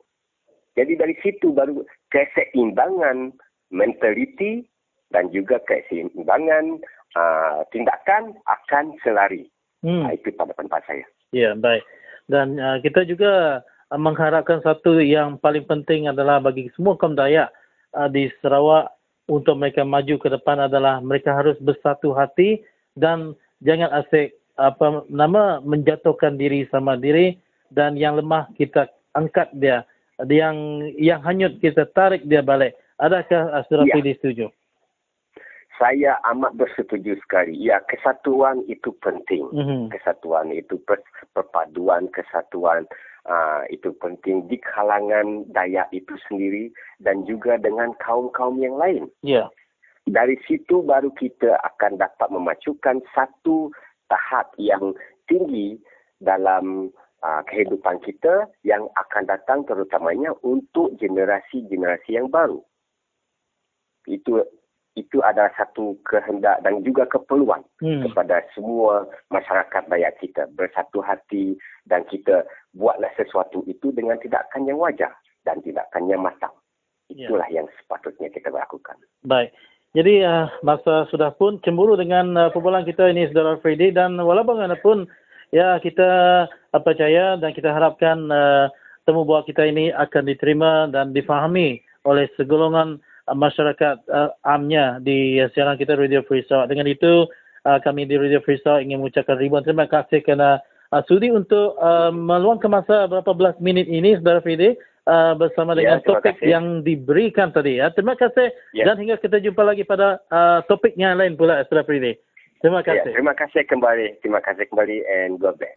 Jadi dari situ baru keseimbangan mentaliti dan juga keseimbangan uh, tindakan akan selari. Hmm. Uh, itu pada pendapat saya. Ya, baik. Dan uh, kita juga mengharapkan satu yang paling penting adalah bagi semua kaum Dayak uh, di Sarawak untuk mereka maju ke depan adalah mereka harus bersatu hati dan jangan asyik apa nama menjatuhkan diri sama diri dan yang lemah kita angkat dia yang yang hanyut kita tarik dia balik adakah Asrafi ya. setuju saya amat bersetuju sekali ya kesatuan itu penting mm-hmm. kesatuan itu per, perpaduan kesatuan uh, itu penting di kalangan daya itu sendiri dan juga dengan kaum-kaum yang lain ya yeah dari situ baru kita akan dapat memacukan satu tahap yang tinggi dalam uh, kehidupan kita yang akan datang terutamanya untuk generasi-generasi yang baru. Itu itu adalah satu kehendak dan juga keperluan hmm. kepada semua masyarakat rakyat kita bersatu hati dan kita buatlah sesuatu itu dengan tindakan yang wajar dan tindakan yang matang. Ya. Itulah yeah. yang sepatutnya kita lakukan. Baik. Jadi uh, masa sudah pun cemburu dengan uh, perbualan kita ini saudara Freddy dan walaupun bagaimanapun ya kita uh, percaya dan kita harapkan uh, temu buah kita ini akan diterima dan difahami oleh segolongan uh, masyarakat uh, amnya di uh, siaran kita Radio Free Sarawak. Dengan itu uh, kami di Radio Free Sarawak ingin mengucapkan ribuan terima kasih kerana sudi untuk uh, meluangkan masa berapa belas minit ini saudara Freddy uh, bersama ya, dengan topik kasih. yang diberikan tadi. Ya. Terima kasih ya. dan hingga kita jumpa lagi pada uh, topik yang lain pula setelah ini. Terima ya, kasih. Ya, terima kasih kembali. Terima kasih kembali and God bless.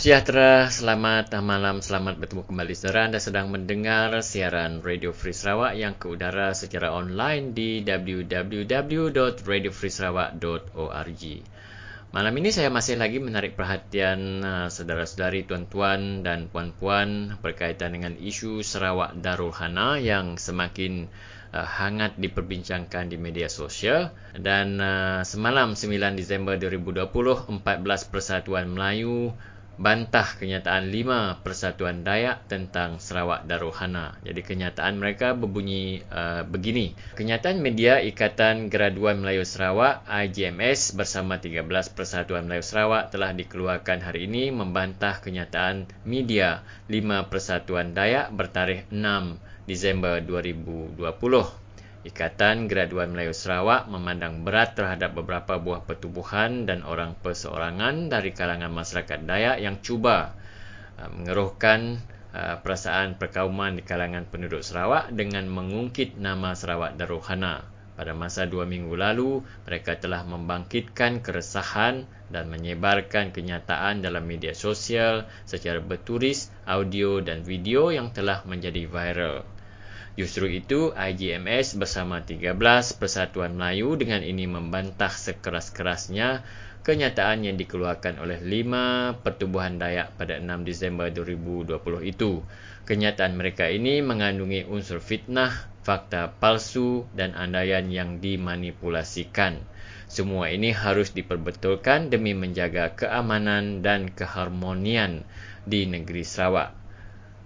Sejahtera, selamat malam, selamat bertemu kembali saudara. Anda sedang mendengar siaran Radio Free Sarawak yang ke udara secara online di www.radiofreesarawak.org. Malam ini saya masih lagi menarik perhatian uh, saudara-saudari, tuan-tuan dan puan-puan berkaitan dengan isu Sarawak Darul Hana yang semakin uh, hangat diperbincangkan di media sosial dan uh, semalam 9 Disember 2020 14 Persatuan Melayu bantah kenyataan lima persatuan Dayak tentang Sarawak Daruhana. Jadi kenyataan mereka berbunyi uh, begini. Kenyataan media Ikatan Graduan Melayu Sarawak IGMS bersama 13 persatuan Melayu Sarawak telah dikeluarkan hari ini membantah kenyataan media lima persatuan Dayak bertarikh 6 Disember 2020. Ikatan Graduan Melayu Sarawak memandang berat terhadap beberapa buah pertubuhan dan orang perseorangan dari kalangan masyarakat Dayak yang cuba uh, mengeruhkan uh, perasaan perkauman di kalangan penduduk Sarawak dengan mengungkit nama Sarawak Daruhana. Pada masa dua minggu lalu, mereka telah membangkitkan keresahan dan menyebarkan kenyataan dalam media sosial secara bertulis, audio dan video yang telah menjadi viral. Justru itu, IGMS bersama 13 Persatuan Melayu dengan ini membantah sekeras-kerasnya kenyataan yang dikeluarkan oleh 5 Pertubuhan Dayak pada 6 Disember 2020 itu. Kenyataan mereka ini mengandungi unsur fitnah, fakta palsu dan andaian yang dimanipulasikan. Semua ini harus diperbetulkan demi menjaga keamanan dan keharmonian di negeri Sarawak.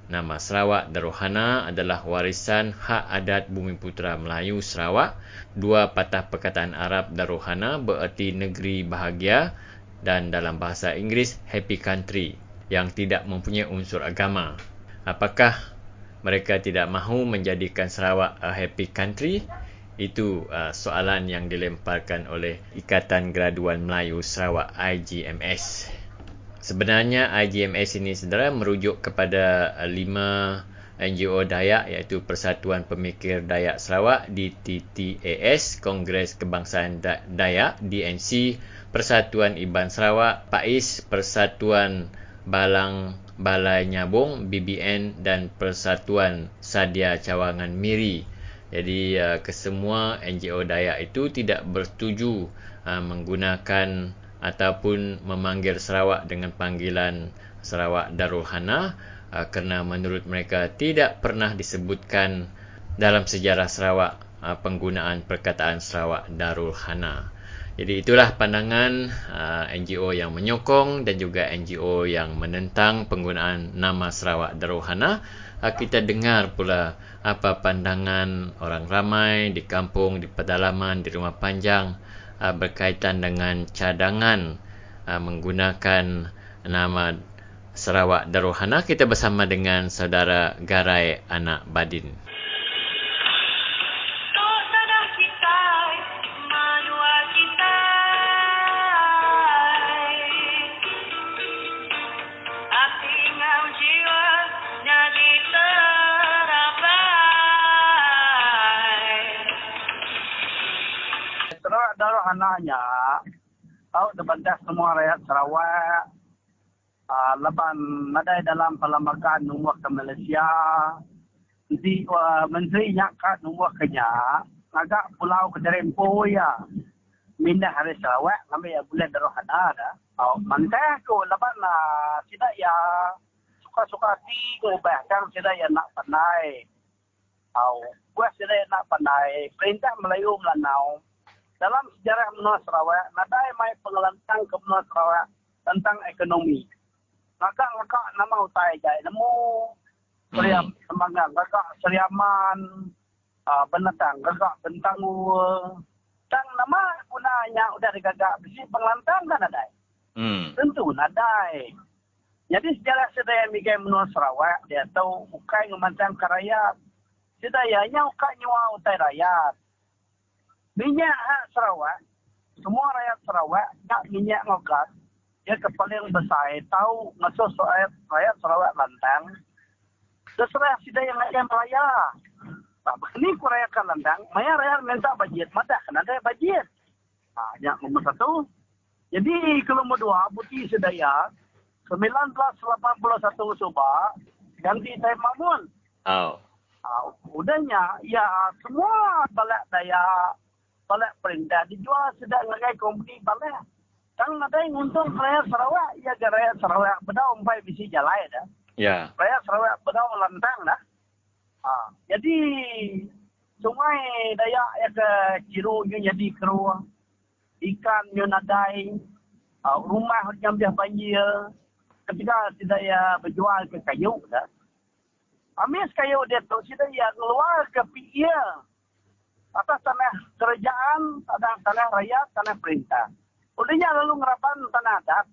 Nama Sarawak Daruhana adalah warisan hak adat Bumi Putera Melayu Sarawak. Dua patah perkataan Arab Daruhana bererti negeri bahagia dan dalam bahasa Inggeris happy country yang tidak mempunyai unsur agama. Apakah mereka tidak mahu menjadikan Sarawak a happy country? Itu uh, soalan yang dilemparkan oleh Ikatan Graduan Melayu Sarawak IGMS. Sebenarnya IGMS ini saudara merujuk kepada uh, lima NGO Dayak iaitu Persatuan Pemikir Dayak Sarawak DTTAS, Kongres Kebangsaan Dayak DNC, Persatuan Iban Sarawak, PAIS, Persatuan Balang Balai Nyabung BBN dan Persatuan Sadia Cawangan Miri. Jadi uh, kesemua NGO Dayak itu tidak bersetuju uh, menggunakan ataupun memanggil Sarawak dengan panggilan Sarawak Darul Hana uh, kerana menurut mereka tidak pernah disebutkan dalam sejarah Sarawak uh, penggunaan perkataan Sarawak Darul Hana. Jadi itulah pandangan uh, NGO yang menyokong dan juga NGO yang menentang penggunaan nama Sarawak Darul Hana. Kita dengar pula apa pandangan orang ramai di kampung, di pedalaman, di rumah panjang uh, berkaitan dengan cadangan uh, menggunakan nama Sarawak Daruhana kita bersama dengan saudara Garai Anak Badin. Anaknya tahu debandas semua rakyat Sarawak. Uh, leban nadai dalam perlembagaan nombor ke Malaysia. Di uh, menteri nyakat nombor kenya agak pulau ke Jerempo ya. Minda hari Sarawak kami ya boleh darohana ada oh mantah ko leban lah tidak ya. Suka-suka ti ko bahkan tidak ya nak pandai. Oh, gua sudah nak pandai. Perintah Melayu Melanau dalam sejarah menua Sarawak, nadai mai pengelantang ke menua Sarawak tentang ekonomi. Maka maka nama utai jai nemu seriam hmm. semangat, maka seriaman uh, benatang, maka tentang tang nama gunanya udah digagak besi pengelantang kan nadai. Hmm. Tentu nadai. Jadi sejarah sedaya migai menua Sarawak, dia tahu ukai ngemantang karayat. Sedayanya ukai nyua utai rakyat minyak hak Sarawak, semua rakyat Sarawak nak minyak ngokat, dia kepaling besar tahu masuk rakyat, rakyat Sarawak lantang, terserah sida yang akan meraya. Nah, ini ku rayakan lantang, maya rakyat minta bajet, mata kan ada bajet. Nah, yang nomor satu. Jadi kalau nomor dua, putih sedaya, 1981 Subak ganti Taib Mamun. Oh. Uh, udahnya, ya semua balik daya, balik perintah dijual sedang ngagai kompeni balik. Kang ada yang untung raya Sarawak, ya ke raya Sarawak bedau umpai bisi jalai dah. Ya. Raya Sarawak bedau lantang dah. Uh, jadi sungai daya ya ke ciru nya jadi keruang. Ikan nya nadai. Uh, rumah yang biar banjir. Ketika tidak ya berjual ke kayu dah. Amis kayu dia tu sudah ya keluar ke PIA atas tanah kerajaan, tanah tanah rakyat, tanah perintah. Udahnya lalu ngerapan tanah adat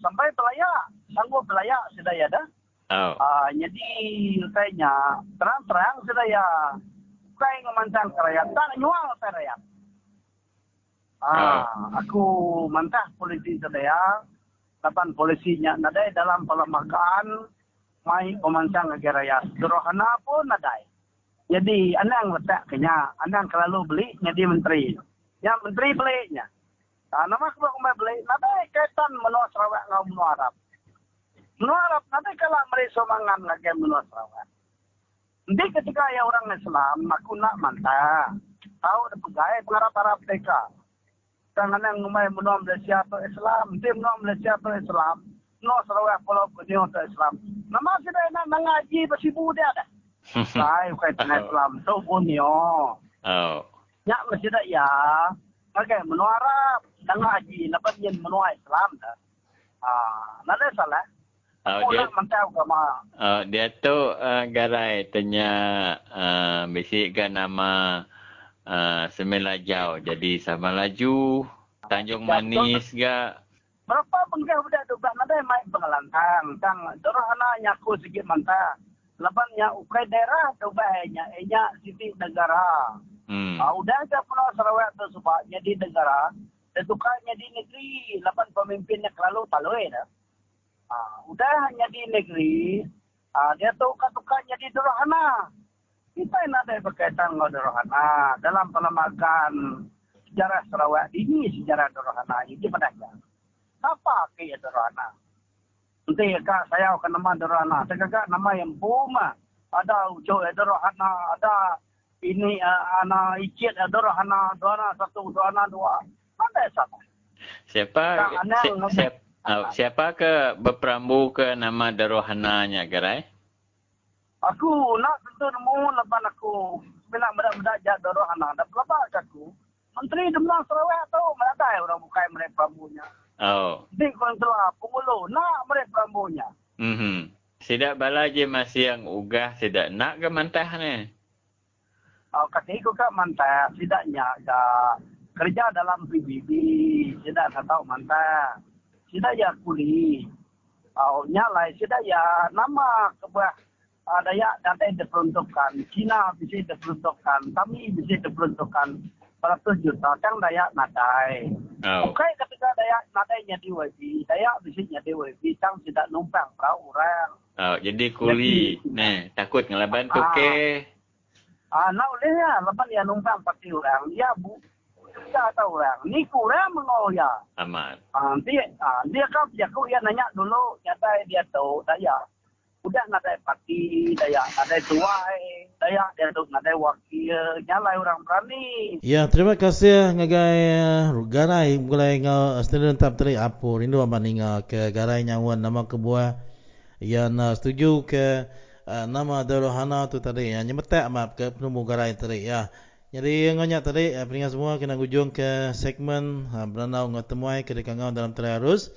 sampai pelayak, sanggup pelayak sudah ya dah. Oh. Uh, jadi kayaknya terang-terang sudah ya ngemancang ke rakyat, tak nyual ke rakyat. Ah, uh, aku mantah polisi sudah ya, kapan polisinya nadai dalam pelemakan mai pemancang negara raya. Surohana pun nadai. Jadi anang letak kenya, anang kalau beli jadi menteri. Yang menteri belinya. Nah, nama aku mau beli, nadai kaitan menua Sarawak ngau menua Arab. Menua Arab nadai kalau mereka mangan lagi menua Sarawak. Nanti ketika ya orang Islam, aku nak mantah. Tahu ada pegawai pengarap Arab mereka. Jangan yang ngumai menua Malaysia atau Islam, dia menua Malaysia atau Islam no Sarawak Pulau Kunio ke Islam. Nama sudah nak mengaji bersibu dia dah. Saya bukan tengah Islam tu Kunio. Oh. Ya mesti dah ya. Okey, menua Arab dan ngaji lepas dia menua Islam dah. Ah, nada salah. Oh, dia mantau kama. Oh, dia tu uh, garai tanya uh, bisikkan nama uh, Semelajau. Jadi sama laju Tanjung Manis ga Berapa bengkah budak tu budak nadai mai pengelantang. Kang dorong anak nyaku sikit mantah. Lepas nya ukai daerah tu bahaya enya siti negara. Hmm. Uh, udah ada pulau Sarawak tu sebab jadi negara. Dan tukarnya di negeri. Lepas pemimpinnya kelalu talui dah. Uh, udah hanya di negeri. Uh, dia tu tukar-tukarnya di Dorohana. Kita yang ada berkaitan dengan Dorohana. Dalam pelemakan sejarah Sarawak ini sejarah Dorohana. Ini padanya apa ke ya Nanti kak saya akan nama Dorana. Saya kak nama yang buma. Ada ujo ya Dorana. Ada ini uh, anak icit ya Dorana. Dorana satu, Dorana dua. Ada siapa? Siapa? Si, siapa? Oh, siapa ke berperambu ke nama Darohana-nya, Gerai? Aku nak tentu nemu lepas aku bilang benda-benda jat Darohana. Dan lepas aku, Menteri Demlang Sarawak tu melatai orang bukai mereka perambunya. Oh. Di kontra pengulu nak mereka rambunya. Mhm. Sidak bala je masih yang ugah sidak nak ke mantah ni. Oh, kata ikut ke mantah, sidaknya ke kerja dalam PBB, sidak tak tahu mantah. Sidak ya kuli. Oh, nyalai sidak ya nama kebuah ada ya data diperuntukkan. Cina bisa diperuntukkan, kami bisa diperuntukkan 100 juta kan Dayak nadai. Oh. Okay, ketika Dayak nadai jadi WB, Dayak bisa jadi WB, kan tidak numpang perahu orang. Oh, jadi kuli. Jadi, nah, takut ngelaban tu ke? Ah, nak boleh ya, lepas dia numpang pasti orang. Dia bu, dia tahu orang. Ni kurang mengoya. Aman. Ah, dia, ah, dia kan dia kau ya nanya dulu, nyata dia tahu Dayak udah ada parti daya ada tuai daya dia tu ada wakil nyalai orang berani. Ya terima kasih ngagai garai. Mulai ngau student tap teri apu rindu apa ninga ke? Garai nyawan nama kebuah ya na setuju ke? Uh, nama Darohana tu tadi ya nyemetak maaf ke penemu garai tadi ya. Jadi ngonyak tadi uh, peringkat semua kena hujung ke segmen uh, beranau ngatemuai ke dekangau dalam terarus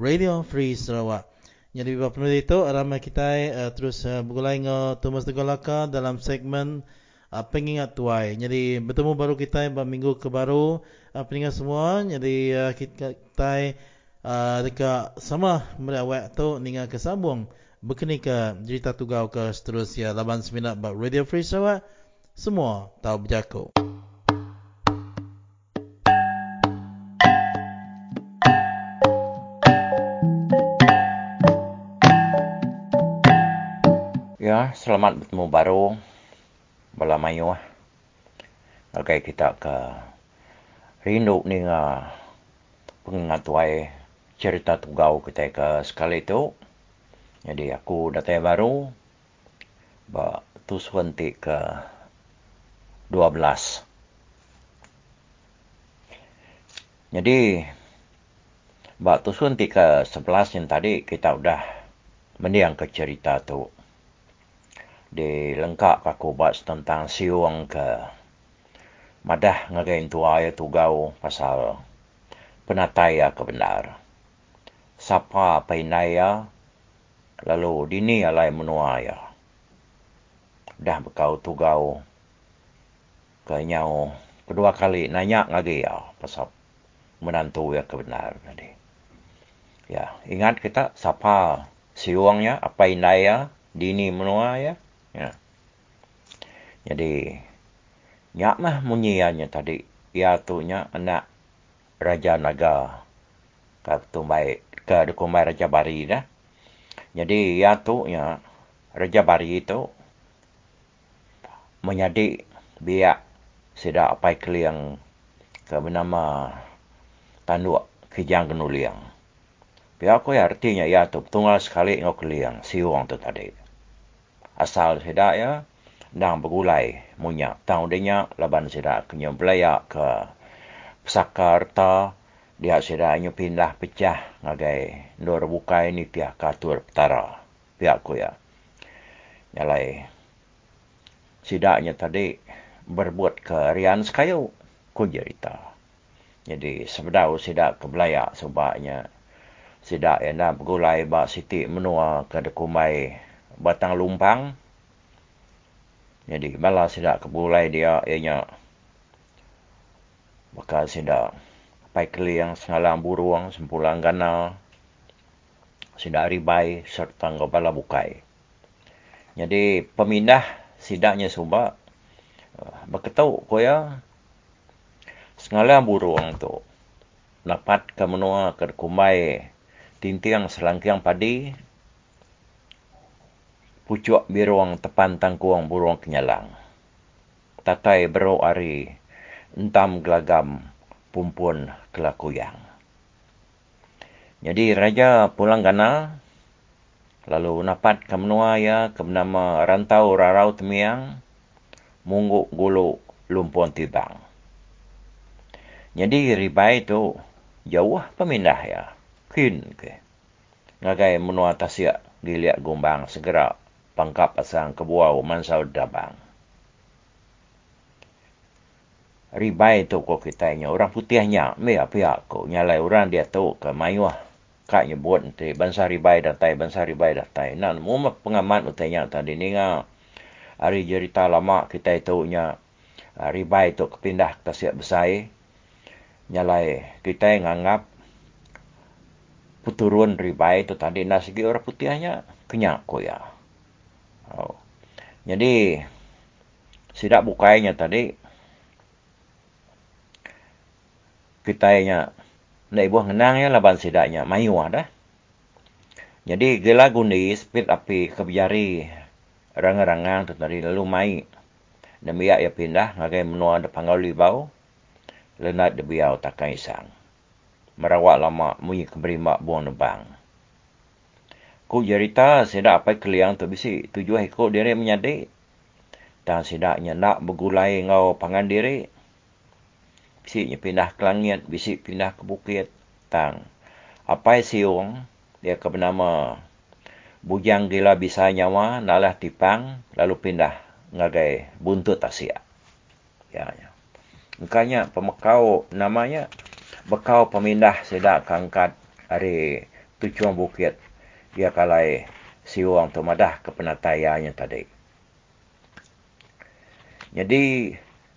Radio Free Sarawak jadi bapa penulis itu ramai kita uh, terus uh, bergulai dengan Thomas Tegolaka dalam segmen uh, pengingat tuai. Jadi bertemu baru kita pada minggu ke baru uh, pengingat semua. Jadi uh, kita uh, dekat sama merawat tu ninga kesambung berkini ke cerita tugau ke seterusnya laban seminat bab Radio Free Sarawak. Semua tahu berjaku. Selamat bertemu baru. Bala mayu ah. Okay, kita ke rindu ni uh, pengingat tuai cerita tugau kita ke sekali tu. Jadi aku datang baru. Ba tu suanti ke 12. Jadi ba tu suanti ke 11 yang tadi kita udah mendiang ke cerita tu. Di lengkap aku tentang siwang ke? Madah ngagain tua ya tugau pasal penataya kebenar sapa painaya lalu dini alai menuaya dah bekau tugau ke nyau kedua kali nanya lagi ya pasal menantu ya kebenar tadi. Ya ingat kita sapa siwangnya apa inaya dini menuaya ya jadi nyak mah munyiannya tadi ya tu nya anak raja naga ka tumbai ke dukumai Raja Bari dah. Jadi ya tu ya Raja Bari itu menjadi biak sida apa keliang ke bernama tanduk kijang genuliang. Biak aku ya artinya ya tu tunggal sekali ngau keliang siwang tu tadi. Asal sida ya. Dang bergulai munya tahun dia laban sida kenyam belaya ke Sakarta dia sudah hanya pindah pecah ngagai nur bukai ni pihak katur petara pihak ku ya. Nyalai sidaknya tadi berbuat ke rian sekayu ku cerita. Jadi sebedau sidak ke belaya sebabnya sidak yang nak bergulai bak siti menua ke dekumai batang lumpang. Jadi malah sidak ke dia ianya. Bakal sidak pai keli yang sengalang buruang sempulang gana. Sidak ribai serta ngobala bukai. Jadi pemindah sidaknya suba uh, berketau koya sengalang buruang tu dapat ke menua ke kumai tintiang selangkiang padi pucuk biruang tepan tangkuang buruang kenyalang. Tatai bero ari entam gelagam pumpun kelakuyang. Jadi raja pulang gana lalu napat ke menua ya ke nama rantau rarau temiang mungguk gulu lumpun tibang. Jadi ribai itu jauh pemindah ya. Kin ke. Ngagai menua tasya giliak gumbang segera pangkap pasang kebuau mansau dabang. Ribai tu ko kita nya orang putihnya me apa ko nyalai orang dia tu ke mayuah. Kak nyebut nanti bangsa ribai datai bangsa ribai datai nan mu pengamat utanya tadi ni nga hari cerita lama kita itu nya ah, ribai tu kepindah ke siap besai. Nyalai kita nganggap puturun ribai tu tadi. Nasigi orang putihnya kenyak ko ya oh. jadi sidak bukainya tadi kita nya nak ibu ngenang ya laban sidaknya mayu dah. Jadi gela gundi speed api kebjari rang-rangang tu tadi lalu mai. Demi ya pindah ngagai menua de pangau libau. Lenat de biau takai isang. Merawak lama munyi keberima buang nebang. Ku cerita sedak apa keliang tu bisi tujuh ekor diri menyadi. Dan sedaknya nak bergulai ngau pangan diri bisiknya pindah ke langit, bisik pindah ke bukit. Tang. Apa siung, dia ke bernama Bujang Gila Bisa Nyawa, nalah tipang, lalu pindah ngagai buntut Asia. Ya, ya. Makanya pemekau namanya, bekau pemindah sedak kangkat hari tujuan bukit. Dia kalai siung tu madah ke penatayanya tadi. Jadi,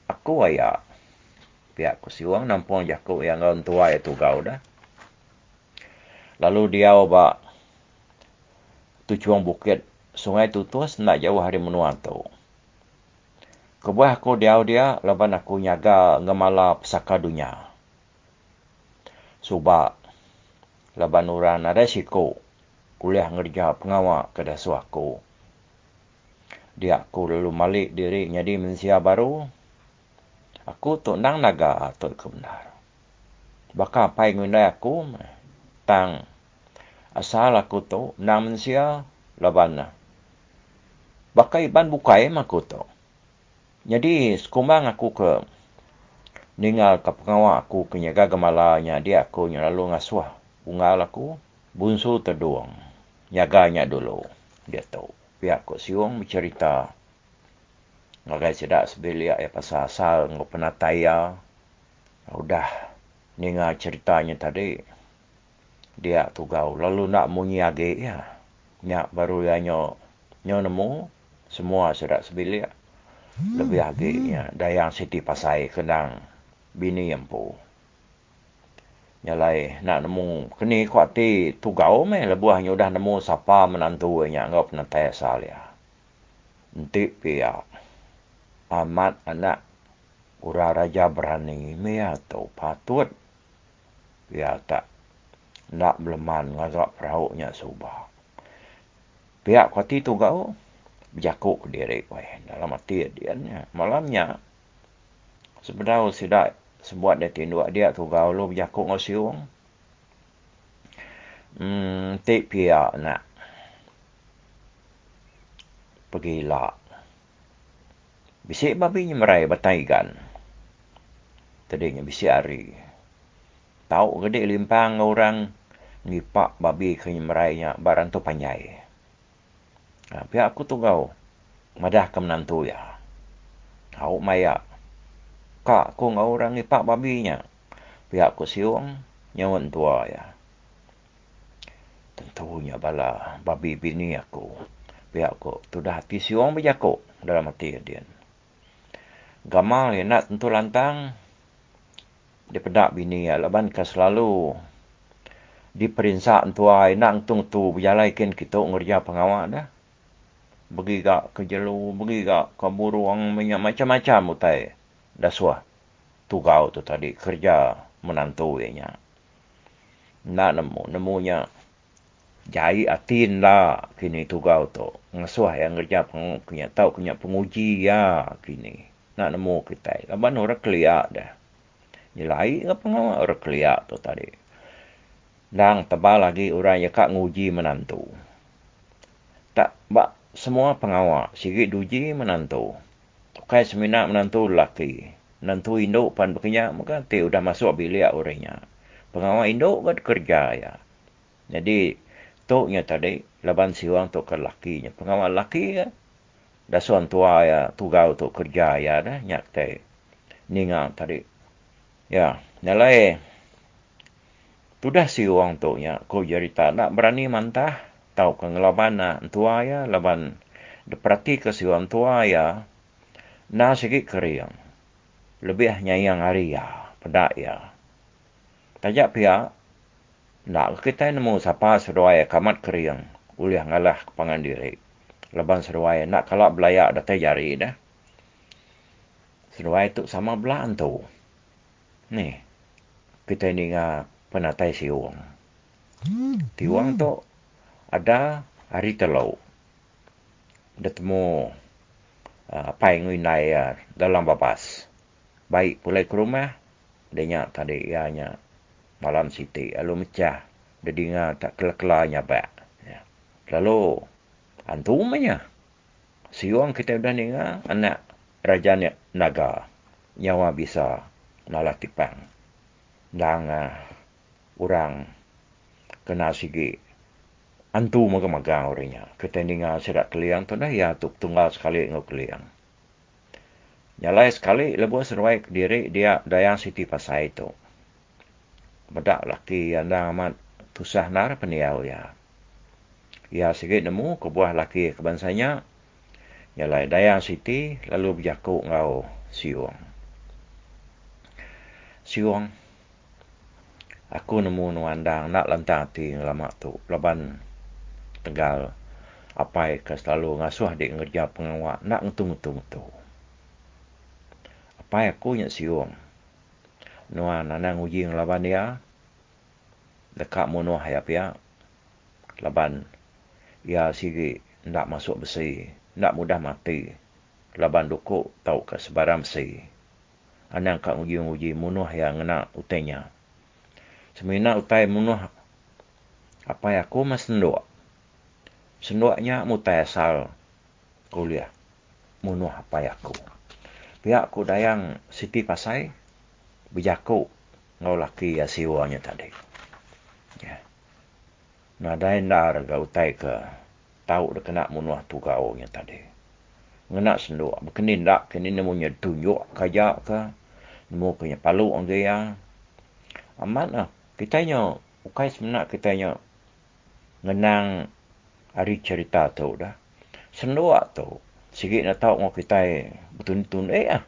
aku ayak pihak kusiwang nampung jakuk yang orang tua itu kau dah. Lalu dia oba tujuan bukit sungai tu tuas nak jauh hari menua tu. Kebuah aku dia dia lepas aku nyaga ngemala pesaka dunia. Suba leban orang ada siku kuliah ngerja pengawal ke dasuaku. Dia aku lalu malik diri jadi mensia baru aku tu nang naga tu kebenar. Baka pai ngundai aku tang asal aku tu nang mensia laban bakai ban bukai maku tu jadi sekumbang aku ke ningal ke pengawak aku ke nyaga gemalanya dia aku nya lalu ngasuh bunga aku bunsu terduang nyaganya dulu. Dia tahu. Pihak ko siung bercerita ngagai sedak sebelia ya pasal asal ngau penataya udah ningal ceritanya tadi. Dia tugau lalu nak munyi age ya. Nyak baru ya nyo nyo nemu. Semua sedak sebelia lebih age ya dayang siti pasai kenang bini yang pu nyalai nak nemu kini kuat ti tugau me lebuah nyo dah nemu siapa menantu nya ngop na tai sal ya nanti pia amat anak ura raja berani me tu patut. Ya tak nak beleman ngagak perahu nya subah. Pihak kuat ti tugau berjakuk diri weh. Dalam hati dia malamnya sebenarnya sidak sebuat dia tinduk dia tu gau lu berjakuk ngau siung. Hmm, tik pia nak pergi lah. Bisik babi ni merai bataikan. Tadinya bisik hari. Tahu gede limpang orang ngipak babi ke merainya barang tu panjai. Ha, pihak aku tu gau. Madah ke menantu ya. Tahu mayak kak ko ngau orang ni pak babi nya. Pihak ko siung nyawan tua ya. Tentunya bala babi bini aku. Pihak ko tu dah hati siung berjaku dalam hati dia gamal ya nak tentu lantang. Dia pedak bini ya laban ka selalu. Diperinsak tua nak tung tu berjalan ken kita ngerja pengawal dah. Bagi gak ke jelu bagi gak ke buruang macam-macam utai daswa tugau tu tadi. Kerja menantu nya. Nak nemu. Nemunya jai atin lah. Kini tugau tu. Ngasuh yang kerja peng, punya tahu punya penguji ya kini. Nak nemu kita. Laban orang keliak dah. Nyelai apa ngawak orang keliak tu tadi. Dan tebal lagi orang yang kak nguji menantu. Tak bak semua pengawak sikit duji menantu Kai semina menantu lelaki. Menantu induk pan berkenyak, maka te sudah masuk bilik orangnya. Pengawal induk kan kerja ya. Jadi, toknya tadi, laban siwang tok ke lakinya. Pengawal laki ya, dah suan tua ya, tugau tok kerja ya dah, nyak te. Ningang tadi. Ya, nalai. Tudah siwang toknya, ko cerita nak berani mantah, tahu ke ngelaban nak tua ya, laban deprati ke siwang tua ya, na sikit kering. Lebih nyayang ya, pedak ya. Tajak pihak, nak kita nemu siapa seruai kamat kering, uliah ngalah kepangan diri. Leban seruai, nak kalau belayak datang jari dah. Seruai tu sama belaan tu. Ni, kita ni ngah penatai siwang. Tiwang tu ada hari telau. Dia temu apa yang ngai uh, dalam bapas. Baik pulai ke rumah, dia tadi ianya malam siti. Lalu mecah, dia dengar tak kelak-kelaknya bak. Ya. Lalu, antu umanya. Siwang kita dah dengar, anak Raja Naga. Nyawa bisa nalah tipang. Dan uh, orang kena sigi antu maga-maga orangnya. Ketendingan sedak keliang tu dah ya tuk tunggal sekali ngau keliang. Nyalai sekali lebu seruai diri dia dayang siti pasai itu. Bedak laki yang dah amat tusah nar peniau ya. Ya sikit nemu kebuah laki kebansanya. Nyalai dayang siti lalu berjakuk ngau siung. Siung. Aku nemu nuandang nak lantang hati lama tu. Leban tegal apa ke selalu ngasuh adik ngerja pengawak nak ngetung-ngetung tu. Apa aku nyak siung. Nuan nanang uji laban dia. Dekat munuh hayap ya. Laban ia sigi nak masuk besi. Nak mudah mati. Laban dukuk tau ke sebarang besi. Anang kak uji-uji munuh yang ngena utainya. Semina utai munuh Apa yang aku mas senduk. Senduknya mutai asal kuliah. Munuh apa aku. Pihak aku dayang Siti Pasai. Berjaku. Ngau laki ya siwanya tadi. Ya. Nah, dain dar utai ke. Tahu dah kena munuh tu kau yang tadi. Ngenak senduk. Berkenin tak. Kenin namanya tunjuk kajak ke. Nemu punya palu orang dia. Lah. Kita nya. Bukai sebenar kita nya. Ngenang. Hari cerita tu dah. Senduk tu. Sikit nak tahu ngau kita. Betul-betul eh lah.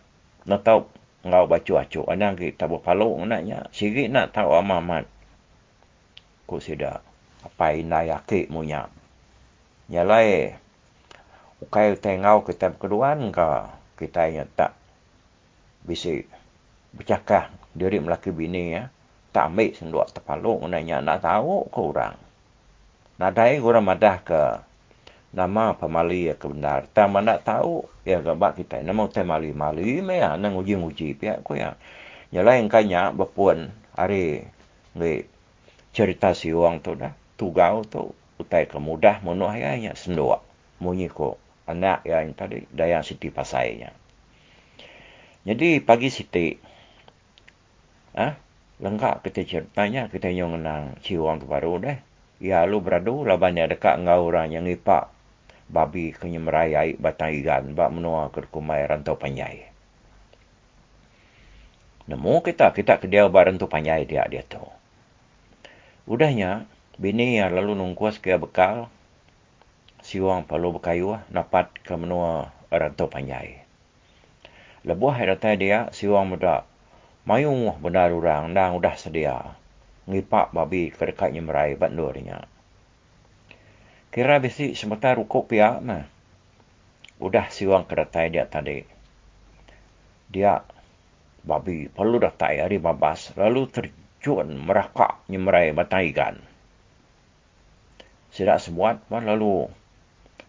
Nak tahu. Ngau baca acuk. Ada kita berpalu ngenaknya. Sikit nak tahu amat-amat. Sudah. Apa yang nak yakit punya. Nyalai. Bukai tengau kita berkeduan ke. Kita yang tak. Bisa bercakap diri melaki bini ya. Tak ambil senduk terpaluk nanya nak tahu ke orang. Nadai orang madah ke nama pemali ya kebenar. Tak mana tahu ya gabak kita nama temali mali me ya nang uji uji pihak ko ya. Nyala yang kanya berpuan hari ngi cerita si orang tu dah tugau tu utai kemudah mono ayahnya senduk. Munyi ko anak yang tadi daya siti pasainya. Jadi pagi siti Ah, lengkap kita ceritanya kita yang mengenang ciwang tu baru deh. Ya lu beradu labannya dekat ngau orang yang ipak babi kenya merayai batang ikan bak menua ke kumai rantau panjai. Nemu kita kita ke dia rantau panjai dia dia tu. Udahnya bini yang lalu nungkuas ke bekal siwang perlu berkayu napat ke menua rantau panjai. Lebuh hari dia siwang muda Mayu benar orang dan udah sedia. Ngipak babi ke dekatnya merai bandurnya. Kira besi sebentar rukuk pihak mah. Udah siwang kedatai dia tadi. Dia babi perlu datai hari babas. Lalu terjun merakak nyemerai batang ikan. Sidak sebuat pun lalu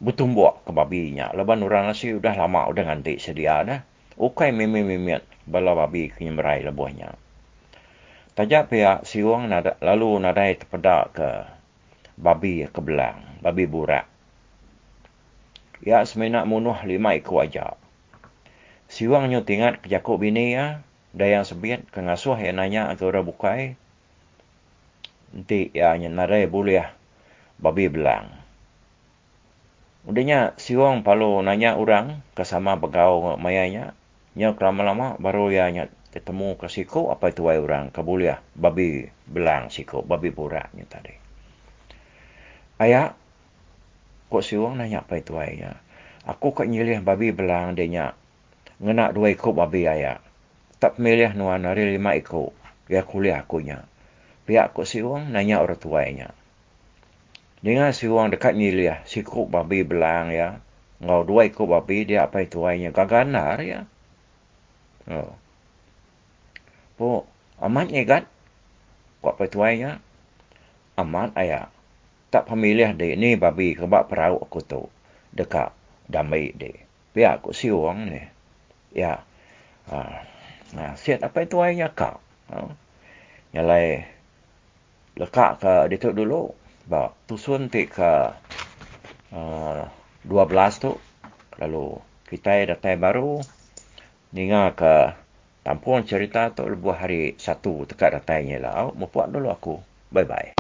bertumbuk ke babinya. Leban orang nasi udah lama udah ngantik sedia dah. Ukai mimik-mimik bala babi kini merai lebuhnya. Tajak pihak siwang nada, lalu nadai terpedak ke babi ke belang, babi burak. Ya semena munuh lima ekor aja. Siwang nyu tingat ke jakuk bini ya, dayang sebiat ke ngasuh yang nanya ke orang bukai. Nanti ya nadai boleh babi belang. Udahnya siwang palu nanya orang kesama pegawai mayanya, Nya lama-lama baru ya nya ketemu ke siko apa itu wai orang kabulia babi belang siko babi buraknya tadi. Ayah kok si nanya apa itu wai nya. Aku kok nyilih babi belang dia nya ngena dua ikut babi ayah. Tak milih nuan nari lima ikut. Ya kuliah aku nya. Pihak kok si nanya orang tua nya. Dengan si dekat nyilih siko babi belang ya. Ngau dua ikut babi dia apa itu wai nya. Gaganar ya. Oh. Po, amat ingat. Kuat petuainya. Amat ayah. Tak pemilih de ni babi kebak perahu aku tu. Dekat damai de. Biar aku siwang ni. Ya. Ha. Nah, siat apa itu ayahnya kau. Ha. Nyalai. Lekak ke dituk dulu. Ba, tusun ti ke uh, 12 tu. Lalu kita datang baru dengar ke tampuan cerita tu lebuh hari satu dekat datangnya lah. Mempuat dulu aku. Bye-bye.